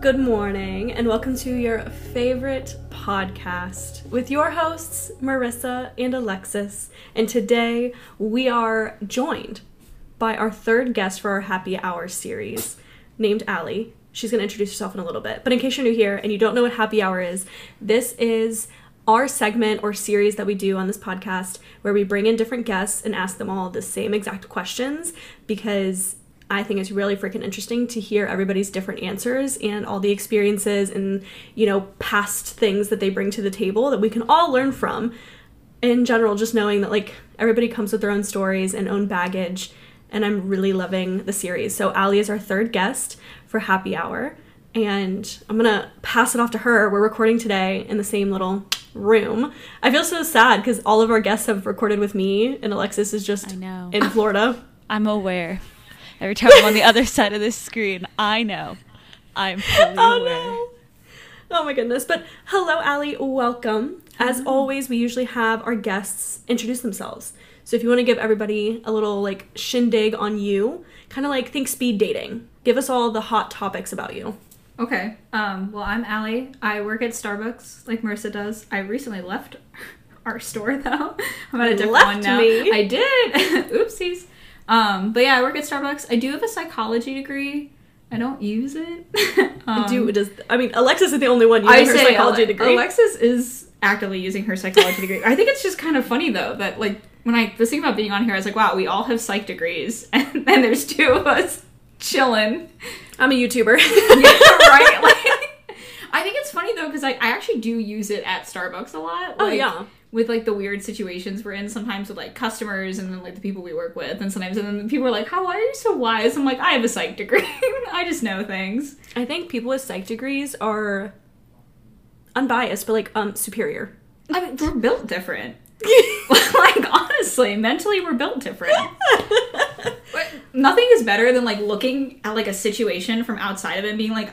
Good morning, and welcome to your favorite podcast with your hosts, Marissa and Alexis. And today we are joined by our third guest for our happy hour series, named Allie. She's going to introduce herself in a little bit. But in case you're new here and you don't know what happy hour is, this is our segment or series that we do on this podcast where we bring in different guests and ask them all the same exact questions because I think it's really freaking interesting to hear everybody's different answers and all the experiences and, you know, past things that they bring to the table that we can all learn from. In general, just knowing that, like, everybody comes with their own stories and own baggage. And I'm really loving the series. So, Allie is our third guest for Happy Hour. And I'm gonna pass it off to her. We're recording today in the same little room. I feel so sad because all of our guests have recorded with me, and Alexis is just in Florida. I'm aware. Every time I'm on the other side of this screen, I know. I'm fully oh aware. no. Oh my goodness. But hello, Allie. Welcome. As always, we usually have our guests introduce themselves. So if you want to give everybody a little like shindig on you, kind of like think speed dating. Give us all the hot topics about you. Okay. Um, well, I'm Allie. I work at Starbucks, like Marissa does. I recently left our store, though. I'm at a different Left one now. me? I did. Oopsies. Um, but yeah, I work at Starbucks. I do have a psychology degree. I don't use it. um, Do does I mean Alexis is the only one using I her psychology Ale- degree. Alexis is actively using her psychology degree. I think it's just kind of funny though that like when I was thinking about being on here, I was like, wow, we all have psych degrees, and then there's two of us chilling. I'm a YouTuber. yeah, right. Like, I think it's funny though because I, I actually do use it at Starbucks a lot. Oh, yeah. With like the weird situations we're in, sometimes with like customers and then like the people we work with, and sometimes and then people are like, "How why are you so wise?" I'm like, "I have a psych degree. I just know things." I think people with psych degrees are unbiased, but like um superior. I mean, we're built different. like honestly, mentally we're built different. Nothing is better than like looking at like a situation from outside of it and being like,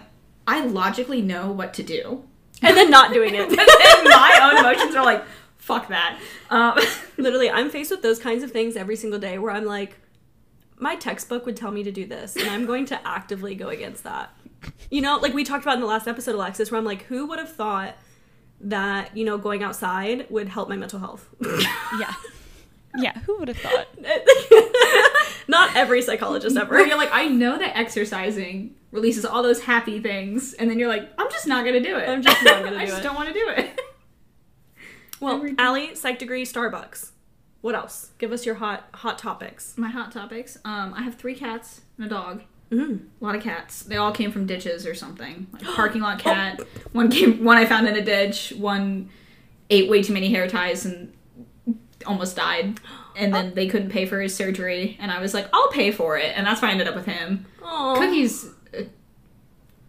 I logically know what to do. and then not doing it. and then my own emotions are like, fuck that. Um, Literally, I'm faced with those kinds of things every single day where I'm like, my textbook would tell me to do this, and I'm going to actively go against that. You know, like we talked about in the last episode, Alexis, where I'm like, who would have thought that, you know, going outside would help my mental health? Yeah. Yeah, who would have thought? Not every psychologist ever. where you're like, I know that exercising releases all those happy things, and then you're like, I'm just not gonna do it. I'm just not gonna do it. I just don't want to do it. Well, Every- Allie, psych degree, Starbucks. What else? Give us your hot hot topics. My hot topics. Um, I have three cats and a dog. Mm. A lot of cats. They all came from ditches or something. Like parking lot cat. One came. One I found in a ditch. One ate way too many hair ties and almost died. And then they couldn't pay for his surgery, and I was like, "I'll pay for it," and that's why I ended up with him. Aw. Cookie's a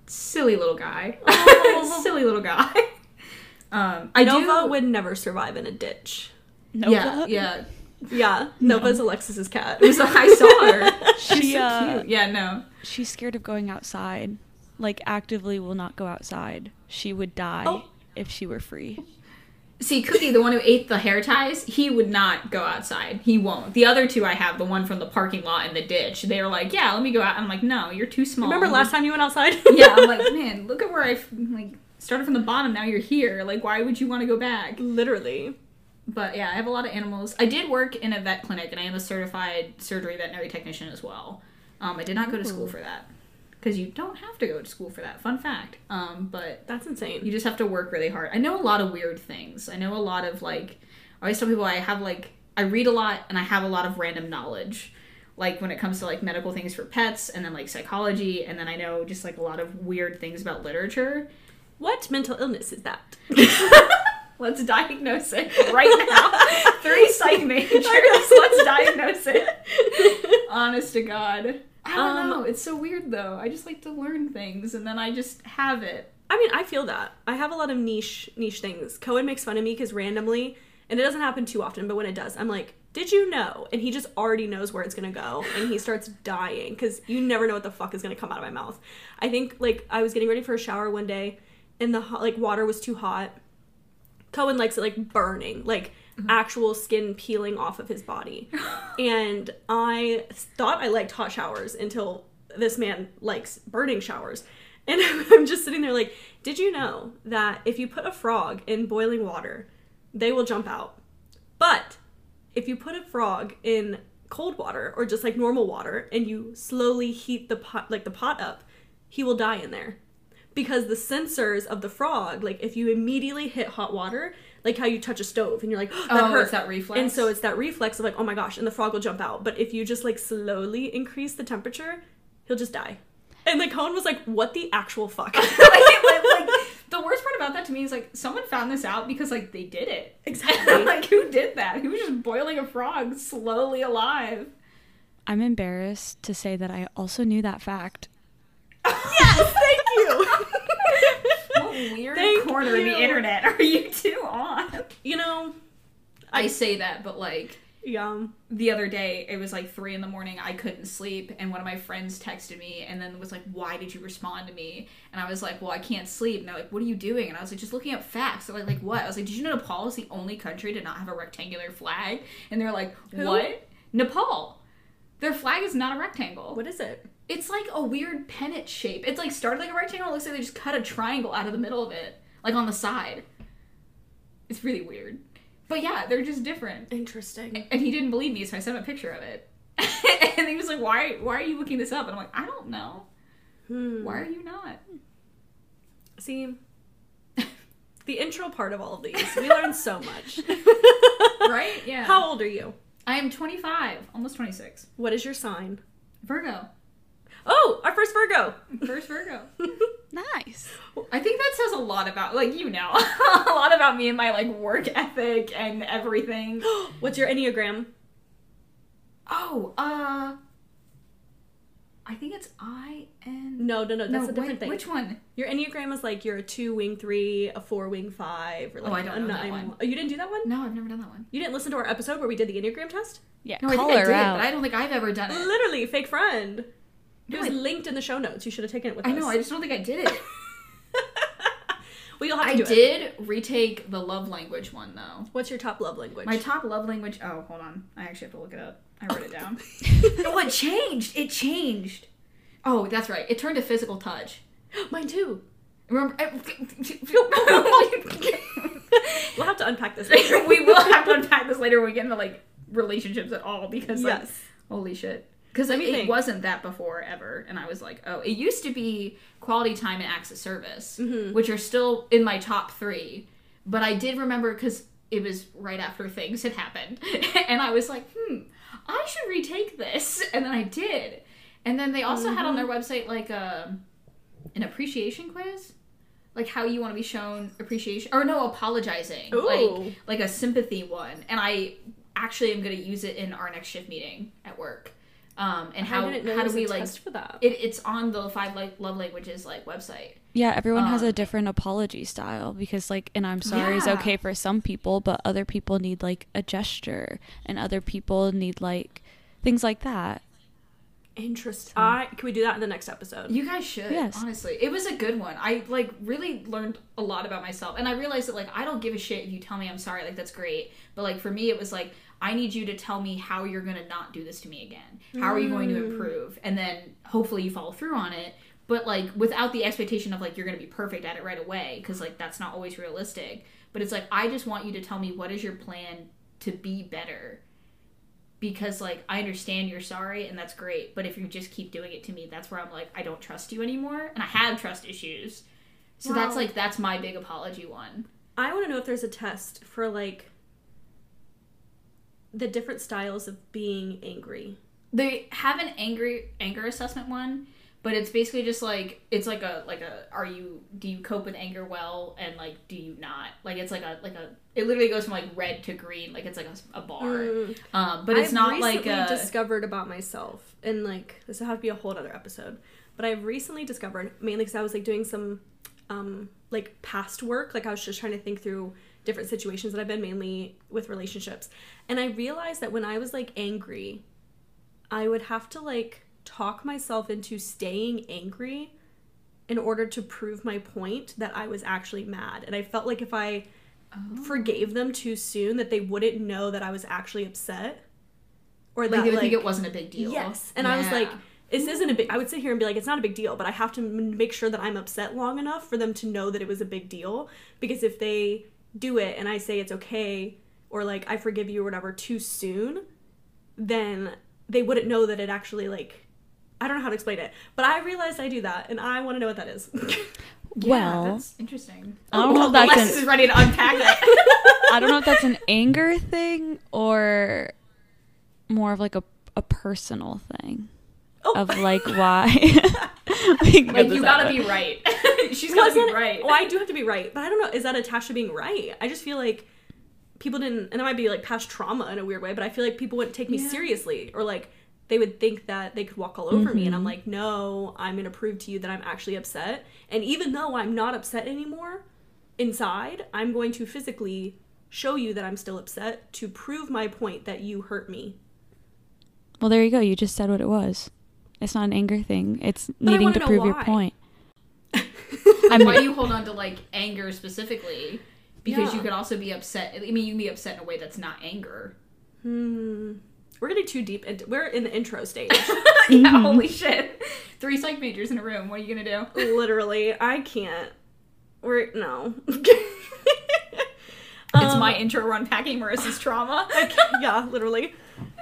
silly little guy. Silly little guy. Um, I Nova do. would never survive in a ditch. Nova? Yeah, yeah. Yeah, Nova's Alexis's cat. So I saw her. She, She's so uh, cute. Yeah, no. she's scared of going outside. Like, actively will not go outside. She would die Oh. if she were free. See, Cookie, the one who ate the hair ties, he would not go outside. He won't. The other two I have, the one from the parking lot and the ditch, they were like, "Yeah, let me go out." I'm like, "No, you're too small." Remember last time you went outside? yeah, I'm like, man, look at where I f- like started from the bottom. Now you're here. Like, why would you want to go back? Literally. But yeah, I have a lot of animals. I did work in a vet clinic, and I am a certified surgery veterinary technician as well. Um, I did not go to school for that because you don't have to go to school for that. Fun fact. Um, but That's insane. you just have to work really hard. I know a lot of weird things. I know a lot of like I always tell people I have like I read a lot and I have a lot of random knowledge. Like when it comes to like medical things for pets and then like psychology and then I know just like a lot of weird things about literature. What mental illness is that? Let's diagnose it right now. Three psych majors. Let's diagnose it. Honest to God. I don't Um, know. It's so weird though. I just like to learn things and then I just have it. I mean, I feel that. I have a lot of niche niche things. Cohen makes fun of me because randomly, and it doesn't happen too often, but when it does, I'm like, "Did you know?" And he just already knows where it's gonna go, and he starts dying because you never know what the fuck is gonna come out of my mouth. I think like I was getting ready for a shower one day, and the hot, like water was too hot. Cohen likes it like burning, like mm-hmm. actual skin peeling off of his body. and I thought I liked hot showers until this man likes burning showers. And I'm just sitting there like, did you know that if you put a frog in boiling water, they will jump out? But if you put a frog in cold water or just like normal water and you slowly heat the pot like the pot up, he will die in there. Because the sensors of the frog, like if you immediately hit hot water, like how you touch a stove and you're like, that Oh, hurt. it's that reflex? And so it's that reflex of like, oh my gosh, and the frog will jump out. But if you just like slowly increase the temperature, he'll just die. And like Cohen was like, what the actual fuck? like, like, like, the worst part about that to me is like someone found this out because like they did it Exactly. like who did that who was just boiling a frog slowly alive I'm embarrassed to say that I also knew that fact. Yes, thank you. what weird Thank corner of the internet are you two on? You know, i say that but like yeah. the other day it was like three in the morning i couldn't sleep and one of my friends texted me and then was like why did you respond to me? And i was like well i can't sleep. And they're like what are you doing? And i was like just looking up facts. They're like, like what? I was like did you know nepal is the only country to not have a rectangular flag? And they're like Who? what? Nepal. Their flag is not a rectangle. What is it? It's like a weird pennant shape it's like started like a rectangle it looks like they just cut a triangle out of the middle of it like on the side it's really weird but yeah they're just different Interesting. and he didn't believe me, so I sent him a picture of it. and he was like, "Why? Why are you looking this up?" And I'm like, "I don't know. Hmm. Why are you not?" See, the intro part of all of these, we learned so much. Right? Yeah. How old are you? I am 25, almost 26. What is your sign? Virgo. Oh, our first Virgo. First Virgo. Nice. I think that says a lot about, like, you know, a lot about me and my like work ethic and everything. What's your Enneagram? Oh, uh, I think it's I N. No, no, no, that's no, a different wait, thing. Which one? Your Enneagram is like you're a two wing three, a four wing five, or like Oh, I don't a know that one. Oh, you didn't do that one? No, I've never done that one. You didn't listen to our episode where we did the Enneagram test? Yeah, No, I call think I her did, out. but I don't think I've ever done it. Literally, fake friend. It No, was I- linked in the show notes. You should have taken it with I us. know. I just don't think I did it. well, you'll have to I do it. did retake the love language one though. What's your top love language? My top love language. Oh, hold on. I actually have to look it up. I wrote it down. oh, it changed. It changed. Oh, that's right. It turned to physical touch. Mine too. Remember? Eh, we'll have to unpack this. later. we will have to unpack this later when we get into like relationships at all because like, Yes. holy shit. Because like, it wasn't that before ever, and I was like, oh, it used to be quality time and acts of service, Mhm. which are still in my top three. But I did remember because it was right after things had happened, and I was like, hmm, I should retake this, and then I did. And then they also had on their Mm-hmm. website like a an appreciation quiz, like how you want to be shown appreciation, or no, apologizing, Ooh. like like a sympathy one. And I actually am going to use it in our next shift meeting at work. Um, and how didn't know how there do was we like test for that? it, it's on the five like love languages like website. Yeah, everyone has Um, a different apology style because, like, and I'm sorry is okay for some people, but other people need like a gesture, and other people need like things like that. Interesting. I can we do that in the next episode? You guys should. Yes. Honestly, it was a good one. I like really learned a lot about myself, and I realized that like I don't give a shit if you tell me I'm sorry. Like that's great, but like for me, it was like I need you to tell me how you're gonna not do this to me again. How are you going to mm. improve? And then hopefully you follow through on it. But like without the expectation of like you're gonna be perfect at it right away, because like that's not always realistic. But it's like I just want you to tell me what is your plan to be better because like I understand you're sorry and that's great, but if you just keep doing it to me, that's where I'm like I don't trust you anymore and I have trust issues. So that's like that's my big apology one. I want to know if there's a test for like the different styles of being angry. They have an angry anger assessment one, but it's basically just like it's like a like a are you do you cope with anger well and like do you not like it's like a like a it literally goes from like red to green like it's like a, a bar Mm. um but it's I've not like recently a discovered about myself, and like this will have to be a whole other episode. But I've recently discovered mainly because I was like doing some um like past work, like I was just trying to think through different situations that I've been mainly with relationships, and I realized that when I was like angry, I would have to like talk myself into staying angry in order to prove my point that I was actually mad, and I felt like if I oh. forgave them too soon that they wouldn't know that I was actually upset or like that they would like think it wasn't a big deal. yes and I was like this isn't a big. I would sit here and be like, it's not a big deal, but I have to m- make sure that I'm upset long enough for them to know that it was a big deal. Because if they do it and I say it's okay or like I forgive you or whatever too soon, then they wouldn't know that it actually like. I don't know how to explain it, but I realized I do that, and I want to know what that is. Yeah, Well, that's interesting. I don't oh, know if that's Alexis an- is ready to unpack it. I don't know if that's an anger thing or more of like a a personal thing oh, of like why. We can like you gotta out. be right. She's gotta wasn't be right. Well, I do have to be right, but I don't know. Is that attached to being right? I just feel like people didn't, and it might be like past trauma in a weird way, but I feel like people wouldn't take me Yeah. seriously, or like they would think that they could walk all over me, and I'm Mhm. like, no, I'm gonna prove to you that I'm actually upset, and even though I'm not upset anymore, inside, I'm going to physically show you that I'm still upset to prove my point that you hurt me. Well, there you go. You just said what it was. It's not an anger thing. It's I needing wanna to know prove your point. I why mean, you hold on to like anger specifically? Because Yeah. you could also be upset. I mean, you can be upset in a way that's not anger. Hmm. We're getting too deep into. We're in the intro stage. yeah, Mhm. holy shit. Three psych majors in a room. What are you gonna do? Literally, I can't. We're no. It's Um, my intro run packing Marissa's trauma. yeah, literally.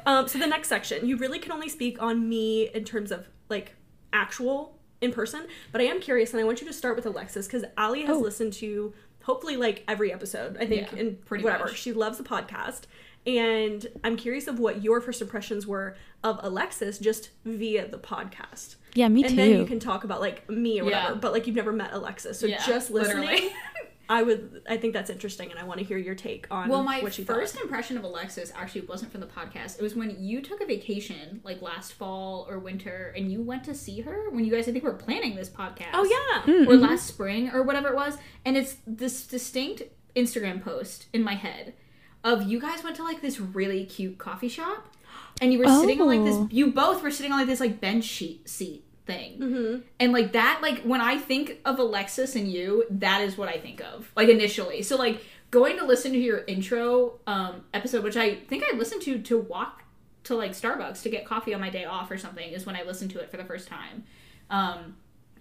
Um, so the next section, you really can only speak on me in terms of like actual in person, but I am curious, and I want you to start with Alexis because Allie has Oh. listened to hopefully like every episode. I think Yeah, in pretty whatever much. she loves the podcast, and I'm curious of what your first impressions were of Alexis just via the podcast. yeah, me and too. And then you can talk about like me or whatever, Yeah. but like you've never met Alexis, so Yeah, just listening. literally. I would. I think that's interesting, and I want to hear your take on Well, my what you first thought. impression of Alexis actually wasn't from the podcast. It was when you took a vacation, like last fall or winter, and you went to see her when you guys, I think, were planning this podcast. Oh yeah. Mm, Or mhm. last spring or whatever it was. And it's this distinct Instagram post in my head of you guys went to like this really cute coffee shop and you were sitting on like Oh. this, you both were sitting on like this like bench sheet seat thing. Mm-hmm. And like that, like when I think of Alexis and you, that is what I think of. Like initially. So like going to listen to your intro um episode, which I think I listened to to walk to like Starbucks to get coffee on my day off or something, is when I listened to it for the first time. Um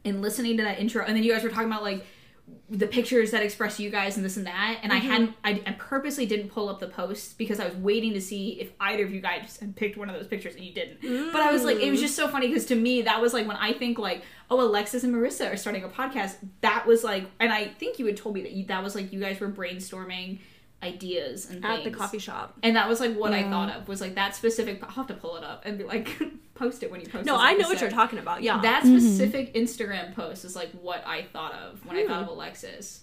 and listening to that intro and then you guys were talking about like the pictures that express you guys and this and that and i mm-hmm. hadn't I, I purposely didn't pull up the posts because i was waiting to see if either of you guys had picked one of those pictures and you didn't. But i was like it was just so funny because to me that was like when i think like oh alexis and marissa are starting a podcast that was like and i think you had told me that you, that was like you guys were brainstorming ideas and At the coffee shop. and that was like what i thought of was like that specific i'll have to pull it up and be like post it when you post No, this I know what you're talking about. Yeah. That Mhm. specific Instagram post is like what I thought of when I thought of Hmm. Alexis.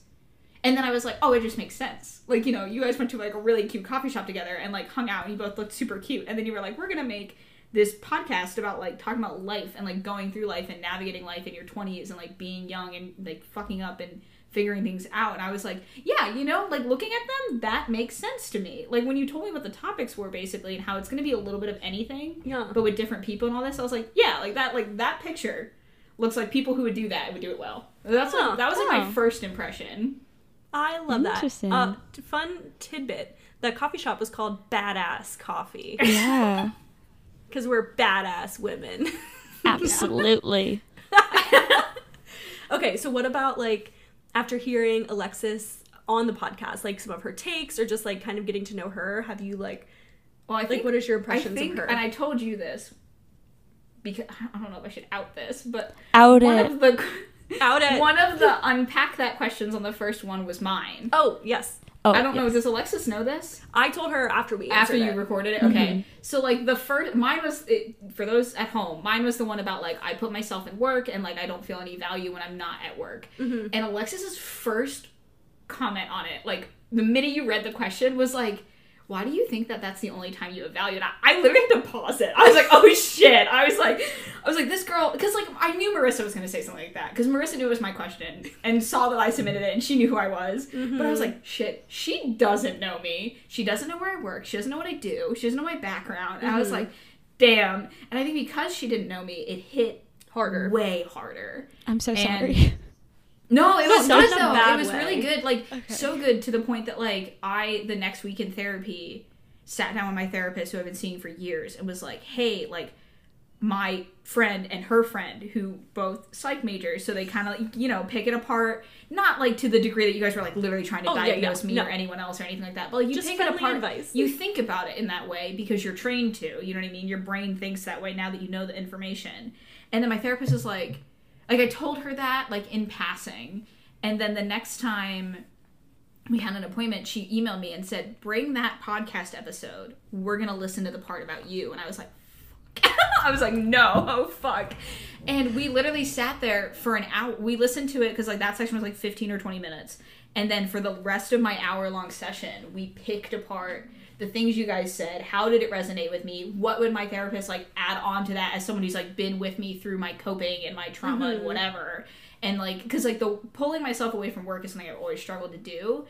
And then I was like, oh, it just makes sense. Like, you know, you guys went to like a really cute coffee shop together and like hung out and you both looked super cute. And then you were like, we're going to make this podcast about like talking about life and like going through life and navigating life in your 20s and like being young and like fucking up and figuring things out. And I was like, yeah, you know, like looking at them, that makes sense to me. Like when you told me what the topics were basically and how it's going to be a little bit of anything yeah. but with different people and all this, I was like, yeah, like that, like that picture looks like people who would do that would do it well. That's Huh. like, that was like my Oh. first impression. I love that. Interesting. Uh, fun tidbit. That coffee shop was called Badass Coffee yeah, because we're badass women. absolutely. okay, so what about like after hearing Alexis on the podcast, like some of her takes or just like kind of getting to know her? Have you like Well, I like think what is your I impressions think, of her? and I told you this because I don't know if I should out this, but Out one it. of the Out it. one of the unpack that questions on the first one was mine. Oh yes, Oh, I don't know. Does Alexis know this? I told her after we after you it. recorded it okay so like the first mine was it, for those at home mine was the one about like i put myself in work and like i don't feel any value when i'm not at work Mm-hmm. and alexis's first comment on it like the minute you read the question was like why do you think that that's the only time you? And I, I literally had to pause it. I was like, oh shit. I was like, I was like, this girl, because like I knew Marissa was going to say something like that because Marissa knew it was my question and saw that I submitted it and she knew who I was. But I was like, shit, she doesn't know me. She doesn't know where I work. She doesn't know what I do. She doesn't know my background. And I was Mhm. like, damn. And I think because she didn't know me, it hit harder. way harder. I'm so and- sorry. No, it was not good a though. bad It was way. really good. Like Okay. so good to the point that like I the next week in therapy sat down with my therapist who I've been seeing for years and was like, "Hey, like my friend and her friend who both psych majors so they kind of like, you know pick it apart not like to the degree that you guys were like literally trying to Oh, yeah, yeah. diagnose me No. or anyone else or anything like that but like you Just pick it apart advice. you think about it in that way because you're trained to you know what i mean your brain thinks that way now that you know the information and then my therapist is like like i told her that like in passing and then the next time we had an appointment, she emailed me and said, "Bring that podcast episode. We're gonna listen to the part about you." And I was like, fuck. "I was like, no, oh fuck." And we literally sat there for an hour. We listened to it because like that section was like fifteen or twenty minutes, and then for the rest of my hour long session, we picked apart the things you guys said. How did it resonate with me? What would my therapist like add on to that as someone who's like been with me through my coping and my trauma and whatever? And like, because like the pulling myself away from work is something I've always struggled to do.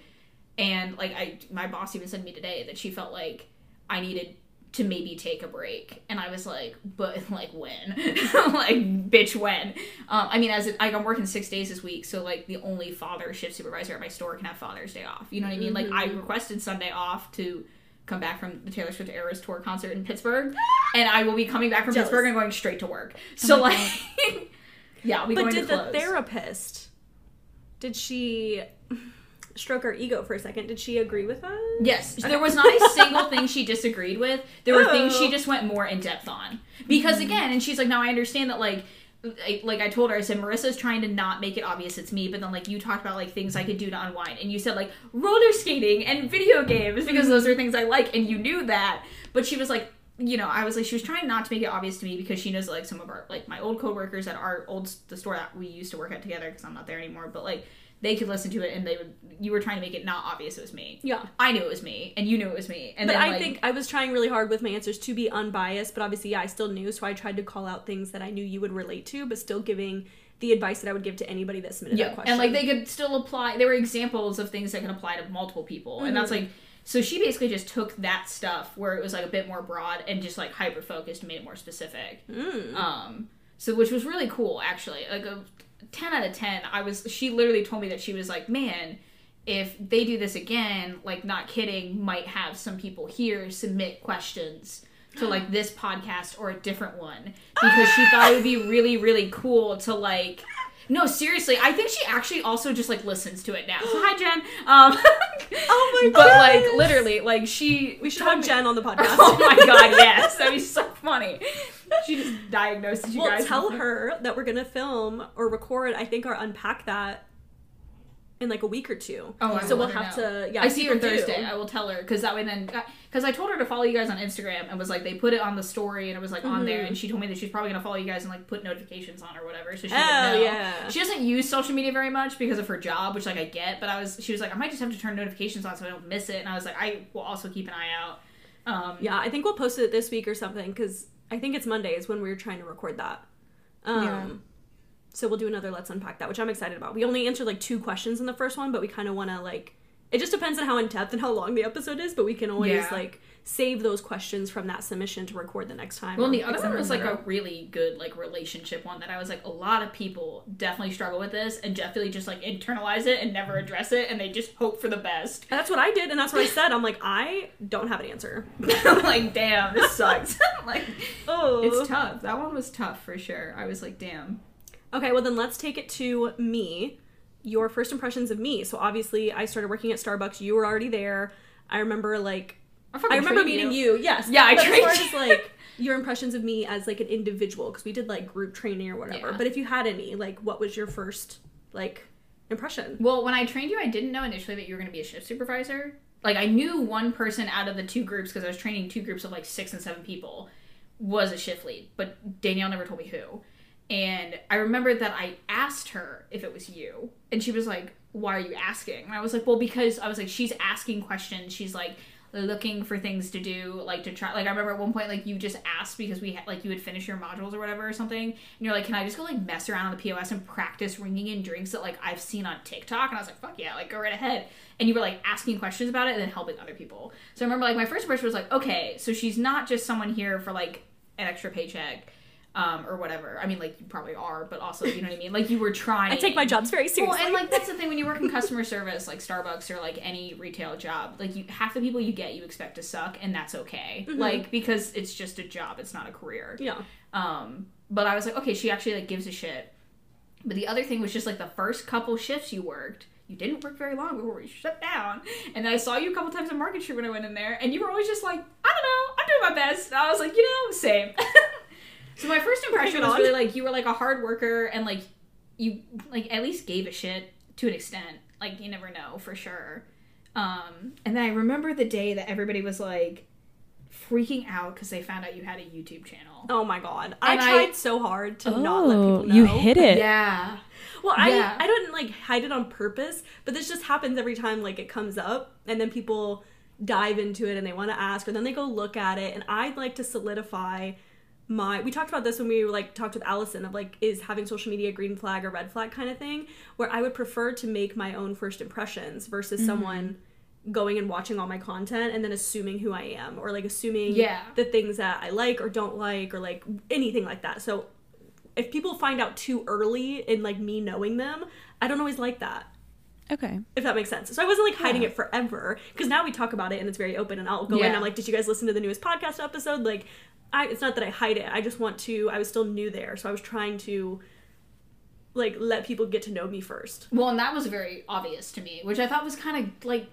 And like i my boss even said to me today that she felt like i needed to maybe take a break. And i was like but like when? Like bitch when? Um, i mean as it, like i'm working six days this week so like the only father shift supervisor at my store can have father's day off. You know what i mean? Like i requested sunday off to come back from the taylor swift eras tour concert in pittsburgh and i will be coming back from Jealous. pittsburgh and going straight to work oh so like yeah be But did the therapist? Did she stroke our ego for a second? Did she agree with us? Yes, there was not a single thing she disagreed with. There were things she Oh. just went more in depth on. Because again, and she's like, now I understand that like I- like I told her, I said Marissa's trying to not make it obvious it's me, but then like you talked about like things I could do to unwind, and you said like roller skating and video games because those are things I like, and you knew that. But she was like, you know, I was like, she was trying not to make it obvious to me because she knows like some of our like my old coworkers at our old the store that we used to work at together because I'm not there anymore, but like they could listen to it and they would. You were trying to make it not obvious it was me. Yeah. I knew it was me, and you knew it was me. And But then, I like, think I was trying really hard with my answers to be unbiased, but obviously, yeah, I still knew, so I tried to call out things that I knew you would relate to, but still giving the advice that I would give to anybody that submitted yeah, that question. and like they could still apply. There were examples of things that can apply to multiple people, and that's like. So she basically just took that stuff where it was like a bit more broad and just like hyper focused and made it more specific. Mm. Um, so which was really cool actually. Like a ten out of ten. I was. She literally told me that she was like, man. If they do this again, like not kidding, might have some people here submit questions to like this podcast or a different one because she thought it would be really really cool to like no seriously i think she actually also just like listens to it now so hi jen um Oh my god! but like literally like she we should have Jen on the podcast. oh my god yes that'd be so funny she just diagnosed you Well, guys tell her that we're gonna film or record. I think or unpack that in like a week or two. Oh, I so we'll have know. to. Yeah, I see her people do. Thursday. I will tell her because that way then because I told her to follow you guys on Instagram and was like they put it on the story and it was like on Mm-hmm. there and she told me that she's probably gonna follow you guys and like put notifications on or whatever so she Oh, know. yeah. She doesn't use social media very much because of her job, which like I get, but I was she was like I might just have to turn notifications on so I don't miss it and I was like I will also keep an eye out. Um, Yeah, I think we'll post it this week or something because I think it's Monday is when we are trying to record that. Um, Yeah. So we'll do another Let's Unpack That, which I'm excited about. We only answered like two questions in the first one, but we kind of want to like. It just depends on how in depth and how long the episode is, but we can always Yeah. like save those questions from that submission to record the next time. Well, the other one was like a really good like relationship one that I was like a lot of people definitely struggle with this and definitely just like internalize it and never address it and they just hope for the best. And that's what I did, and that's what I said. I'm like, I don't have an answer. like damn, this sucks. like Oh, it's tough. That one was tough for sure. I was like damn. Okay, well then let's take it to me. Your first impressions of me. So obviously, I started working at Starbucks. You were already there. I remember like fucking I remember meeting you. Yes. Yeah, I trained as far as like your impressions of me as like an individual because we did like group training or whatever. Yeah. But if you had any, like, what was your first like impression? Well, when I trained you, I didn't know initially that you were going to be a shift supervisor. Like I knew one person out of the two groups because I was training two groups of like six and seven people was a shift lead, but Danielle never told me who. And I remember that I asked her if it was you, and she was like, "Why are you asking?" And I was like, "Well, because I was like, she's asking questions. She's like looking for things to do, like to try. Like I remember at one point, like you just asked because we had like you would finish your modules or whatever or something, and you're like, "Can I just go like mess around on the POS and practice ringing in drinks that like I've seen on TikTok?" And I was like, "Fuck yeah, like go right ahead." And you were like asking questions about it and then helping other people. So I remember like my first impression was like, okay, so she's not just someone here for like an extra paycheck. Um, or whatever. I mean, like you probably are, but also you know what I mean. Like you were trying. I take my jobs very seriously. Well, and like that's the thing when you work in customer service, like Starbucks or like any retail job, like you half the people you get you expect to suck, and that's okay. Like because it's just a job, it's not a career. yeah. Um, but I was like, okay, she actually like gives a shit. But the other thing was just like the first couple shifts you worked, you didn't work very long before we shut down. And then I saw you a couple times in Market Street when I went in there, and you were always just like, I don't know, I'm doing my best. And I was like, you know, same. so my first impression was really like you were like a hard worker and like you like at least gave a shit to an extent. Like you never know for sure. Um, and then I remember the day that everybody was like freaking out because they found out you had a YouTube channel. Oh my god. I And I- tried so hard to not let Oh, people know. you hid it. Yeah. Well, I Yeah. I don't like hide it on purpose, but this just happens every time like it comes up and then people dive into it and they want to ask or then they go look at it and I'd like to solidify my we talked about this when we like talked with Allison of like is having social media a green flag or red flag kind of thing where I would prefer to make my own first impressions versus mm-hmm. someone going and watching all my content and then assuming who I am or like assuming Yeah. the things that I like or don't like or like anything like that. So if people find out too early in like me knowing them, I don't always like that. Okay. If that makes sense. So I wasn't like hiding Yeah. it forever because now we talk about it and it's very open and I'll go in Yeah. and I'm like, did you guys listen to the newest podcast episode? Like, I it's not that I hide it. I just want to. I was still new there, so I was trying to like let people get to know me first. Well, and that was very obvious to me, which I thought was kind of like.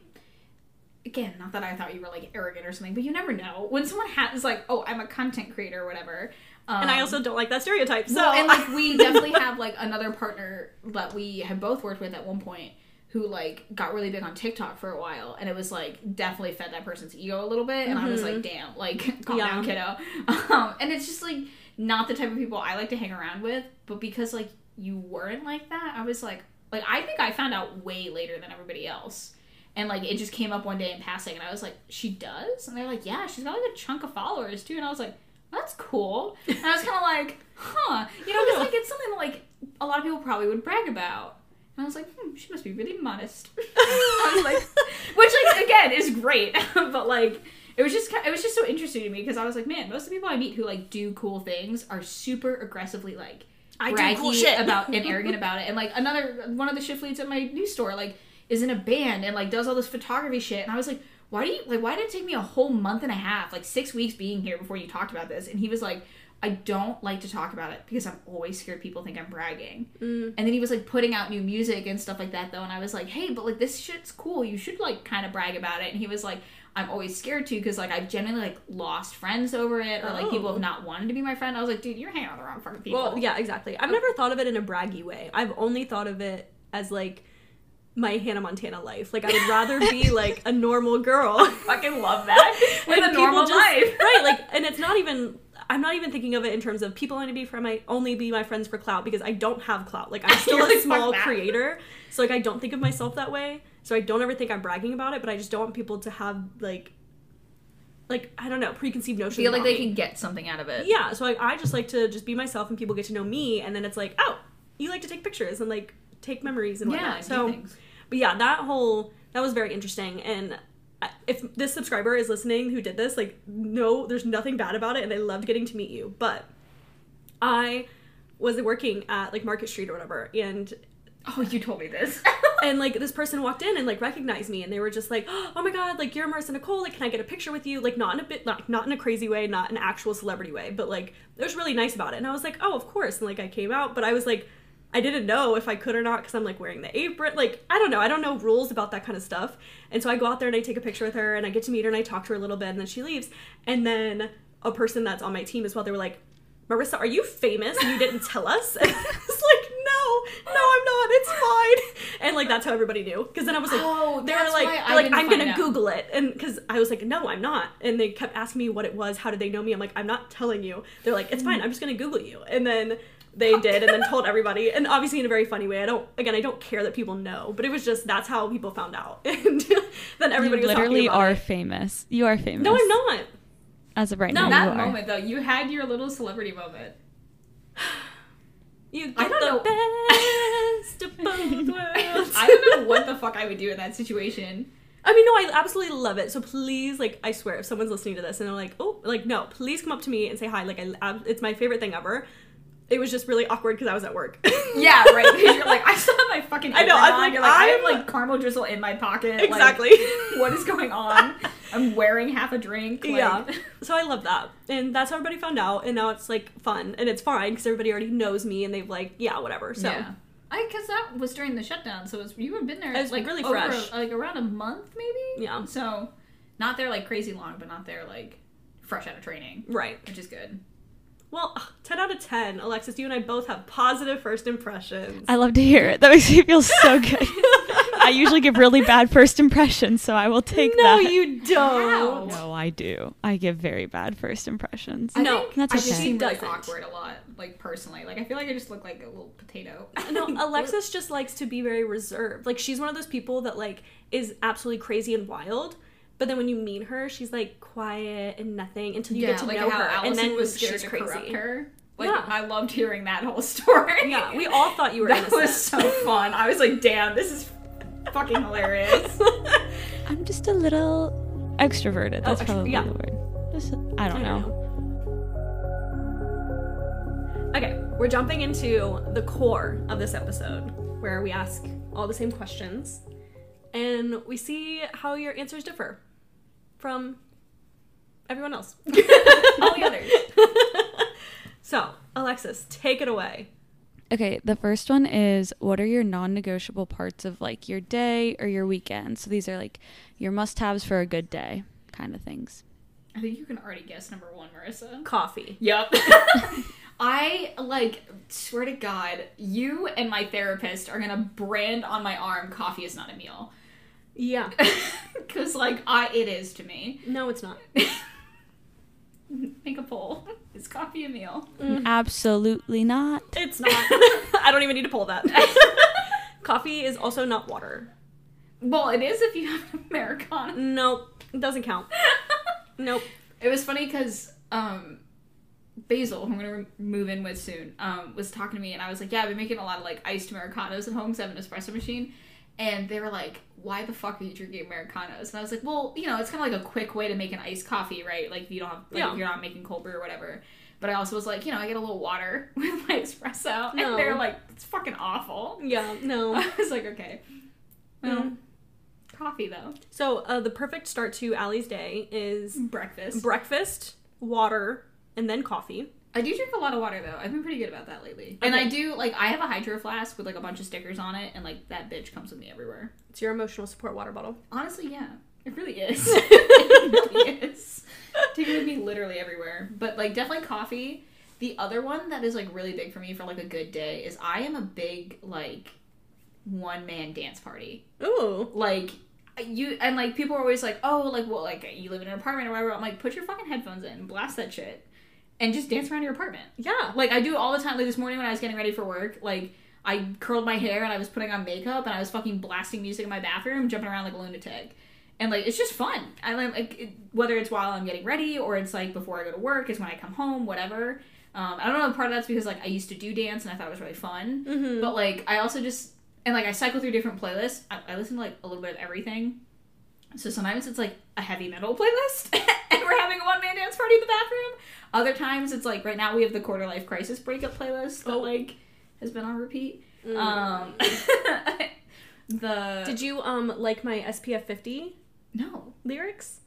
Again, not that I thought you were like arrogant or something, but you never know when someone has like, oh, I'm a content creator or whatever. Um, And I also don't like that stereotype. So well, and like we definitely have like another partner that we have both worked with at one point who like got really big on TikTok for a while, and it was like definitely fed that person's ego a little bit, and I was like, damn, like calm Yeah. down, kiddo. Um, and it's just like not the type of people I like to hang around with, but because like you weren't like that, I was like, like I think I found out way later than everybody else. And like it just came up one day in passing, and I was like, "She does?" And they're like, "Yeah, she's got like a chunk of followers too." And I was like, "That's cool." And I was kind of like, "Huh," you know, because like it's something that like a lot of people probably would brag about. And I was like, "Hmm, she must be really modest." I was like, which like again is great, but like it was just it was just so interesting to me because I was like, man, most of the people I meet who like do cool things are super aggressively like I do braggy cool shit. about and arrogant about it. And like another one of the shift leads at my news store like is in a band and like does all this photography shit. And I was like, why do you like why did it take me a whole month and a half, like six weeks being here before you talked about this? And he was like, I don't like to talk about it because I'm always scared people think I'm bragging. Mm. And then he was like putting out new music and stuff like that though, and I was like, hey, but like this shit's cool. You should like kind of brag about it. And he was like, I'm always scared to because like I've genuinely like lost friends over it, or like people Oh. have not wanted to be my friend. I was like, dude, you're hanging out with the wrong fucking people. Well, yeah, exactly. I've never thought of it in a braggy way. I've only thought of it as like my Hannah Montana life. Like I would rather be like a normal girl. fucking love that with a people normal just- life. right, like and it's not even I'm not even thinking of it in terms of people only be for my only be my friends for clout because I don't have clout. Like I'm still a small creator. So like I don't think of myself that way. So I don't ever think I'm bragging about it, but I just don't want people to have like like I don't know, preconceived notions. Feel like they me. can get something out of it. Yeah, so like I just like to just be myself and people get to know me and then it's like, oh, you like to take pictures and like take memories and Yeah, whatnot. do so things. but yeah, that whole that was very interesting. And if this subscriber is listening who did this, like, no, there's nothing bad about it, and I loved getting to meet you. But I was working at like Market Street or whatever, and Oh, you told me this. and like this person walked in and like recognized me, and they were just like, "Oh my god, like you're Marissa Nicole. Like, can I get a picture with you? Like, not in a bit, like not in a crazy way, not an actual celebrity way, but like it was really nice about it." And I was like, "Oh, of course." And like I came out, but I was like. I didn't know if I could or not because I'm like wearing the apron. Like, I don't know. I don't know rules about that kind of stuff. And so I go out there and I take a picture with her and I get to meet her and I talk to her a little bit and then she leaves. And then a person that's on my team as well, they were like, Marissa, are you famous and you didn't tell us? And I was like, no, no, I'm not. It's fine. And like, that's how everybody knew. Because then I was like, Oh, they were like, I like I'm to out. Google it. And because I was like, no, I'm not. And they kept asking me what it was. How did they know me? I'm like, I'm not telling you. They're like, it's fine. Mm. I'm just to Google you. And then they did and then told everybody and obviously in a very funny way i don't again i don't care that people know but it was just that's how people found out and then everybody you was literally talking about are it. famous. You are famous. no i'm not As of right now, No, now, that you are. moment though, you had your little celebrity moment. you I get don't the best of both worlds I don't know what the fuck I would do in that situation. I mean, no, I absolutely love it. So please, like, I swear, if someone's listening to this and they're like, "Oh, like, no," please come up to me and say hi. Like, I, I it's my favorite thing ever. It was just really awkward because I was at work. Yeah, right. Because you're like, I still have my fucking. I know, apron I was on. like, You're like, I have I'm- like caramel drizzle in my pocket. like, exactly. what is going on? I'm wearing half a drink. Like, yeah. So I love that, and that's how everybody found out, and now it's like fun and it's fine because everybody already knows me and they've like, yeah, whatever. So yeah. I because that was during the shutdown, so it was, you had been there. It was like really over, fresh. like around a month maybe. Yeah. So, not there like crazy long, but not there like fresh out of training, right. which is good. Well, ten out of ten. Alexis, you and I both have positive first impressions. I love to hear it. That makes me feel so good. I usually give really bad first impressions, so I will take no, that. you don't. No, I do. I give very bad first impressions. I No, think that's I just okay. seem really Doesn't. awkward a lot, like personally. Like I feel like I just look like a little potato. No, Alexis just likes to be very reserved. Like she's one of those people that like is absolutely crazy and wild, but then when you meet her, she's like quiet and nothing until you yeah, get to like know how her, Allison and then was scared she's to crazy. corrupt her. Like Yeah. I loved hearing that whole story. Yeah, we all thought you were that innocent. was so fun. I was like, damn, this is fucking hilarious. I'm just a little extroverted. Oh, That's extro- probably yeah. the word. Just, I don't know. Okay, we're jumping into the core of this episode where we ask all the same questions and we see how your answers differ from everyone else. All the others. So, Alexis, take it away. Okay, the first one is what are your non negotiable parts of like your day or your weekend? So these are like your must haves for a good day kind of things. I think you can already guess number one, Marissa. Coffee. Yep. I like swear to God, you and my therapist are gonna brand on my arm coffee is not a meal. Yeah. Cause like I it is to me. No, it's not. Make a poll. Is coffee a meal? Absolutely not. It's not. I don't even need to pull that. Coffee is also not water. Well, it is if you have an Americano. Nope. It doesn't count. Nope. It was funny because um, Basil, who I'm gonna re- move in with soon, um, was talking to me, and I was like, "Yeah, I've been making a lot of like iced americanos at home because I have an espresso machine." And they were like, "Why the fuck are you drinking americanos?" And I was like, "Well, you know, it's kind of like a quick way to make an iced coffee, right? Like if you don't have, like Yeah. if you're not making cold brew or whatever." But I also was like, you know, I get a little water with my espresso, No. and they're like, "It's fucking awful." Yeah, no. I was like, "Okay, well, Mm. coffee though, So, uh, the perfect start to Allie's day is breakfast." breakfast, water, and then coffee. I do drink a lot of water though. I've been pretty good about that lately. And Okay. I do like I have a hydro flask with like a bunch of stickers on it, and like that bitch comes with me everywhere. It's your emotional support water bottle. Honestly, yeah, it really is. it really is. Take it with me literally everywhere. But like definitely coffee. The other one that is like really big for me for like a good day is I am a big like one man dance party. Ooh. Like you and like people are always like, oh, like well, like you live in an apartment or whatever. I'm like, put your fucking headphones in, blast that shit, and just dance around your apartment. Yeah. Like I do it all the time. Like this morning when I was getting ready for work, like I curled my hair and I was putting on makeup and I was fucking blasting music in my bathroom, jumping around like a lunatic. And like it's just fun. I like like it, whether it's while I'm getting ready or it's like before I go to work, it's when I come home, whatever. Um, I don't know. Part of that's because like I used to do dance and I thought it was really fun. Mm-hmm. But like I also just and like I cycle through different playlists. I, I listen to like a little bit of everything. So sometimes it's like a heavy metal playlist, and we're having a one man dance party in the bathroom. Other times it's like right now we have the quarter life crisis breakup playlist that Oh. like has been on repeat. Mm. Um, the Did you um like my SPF 50 no lyrics?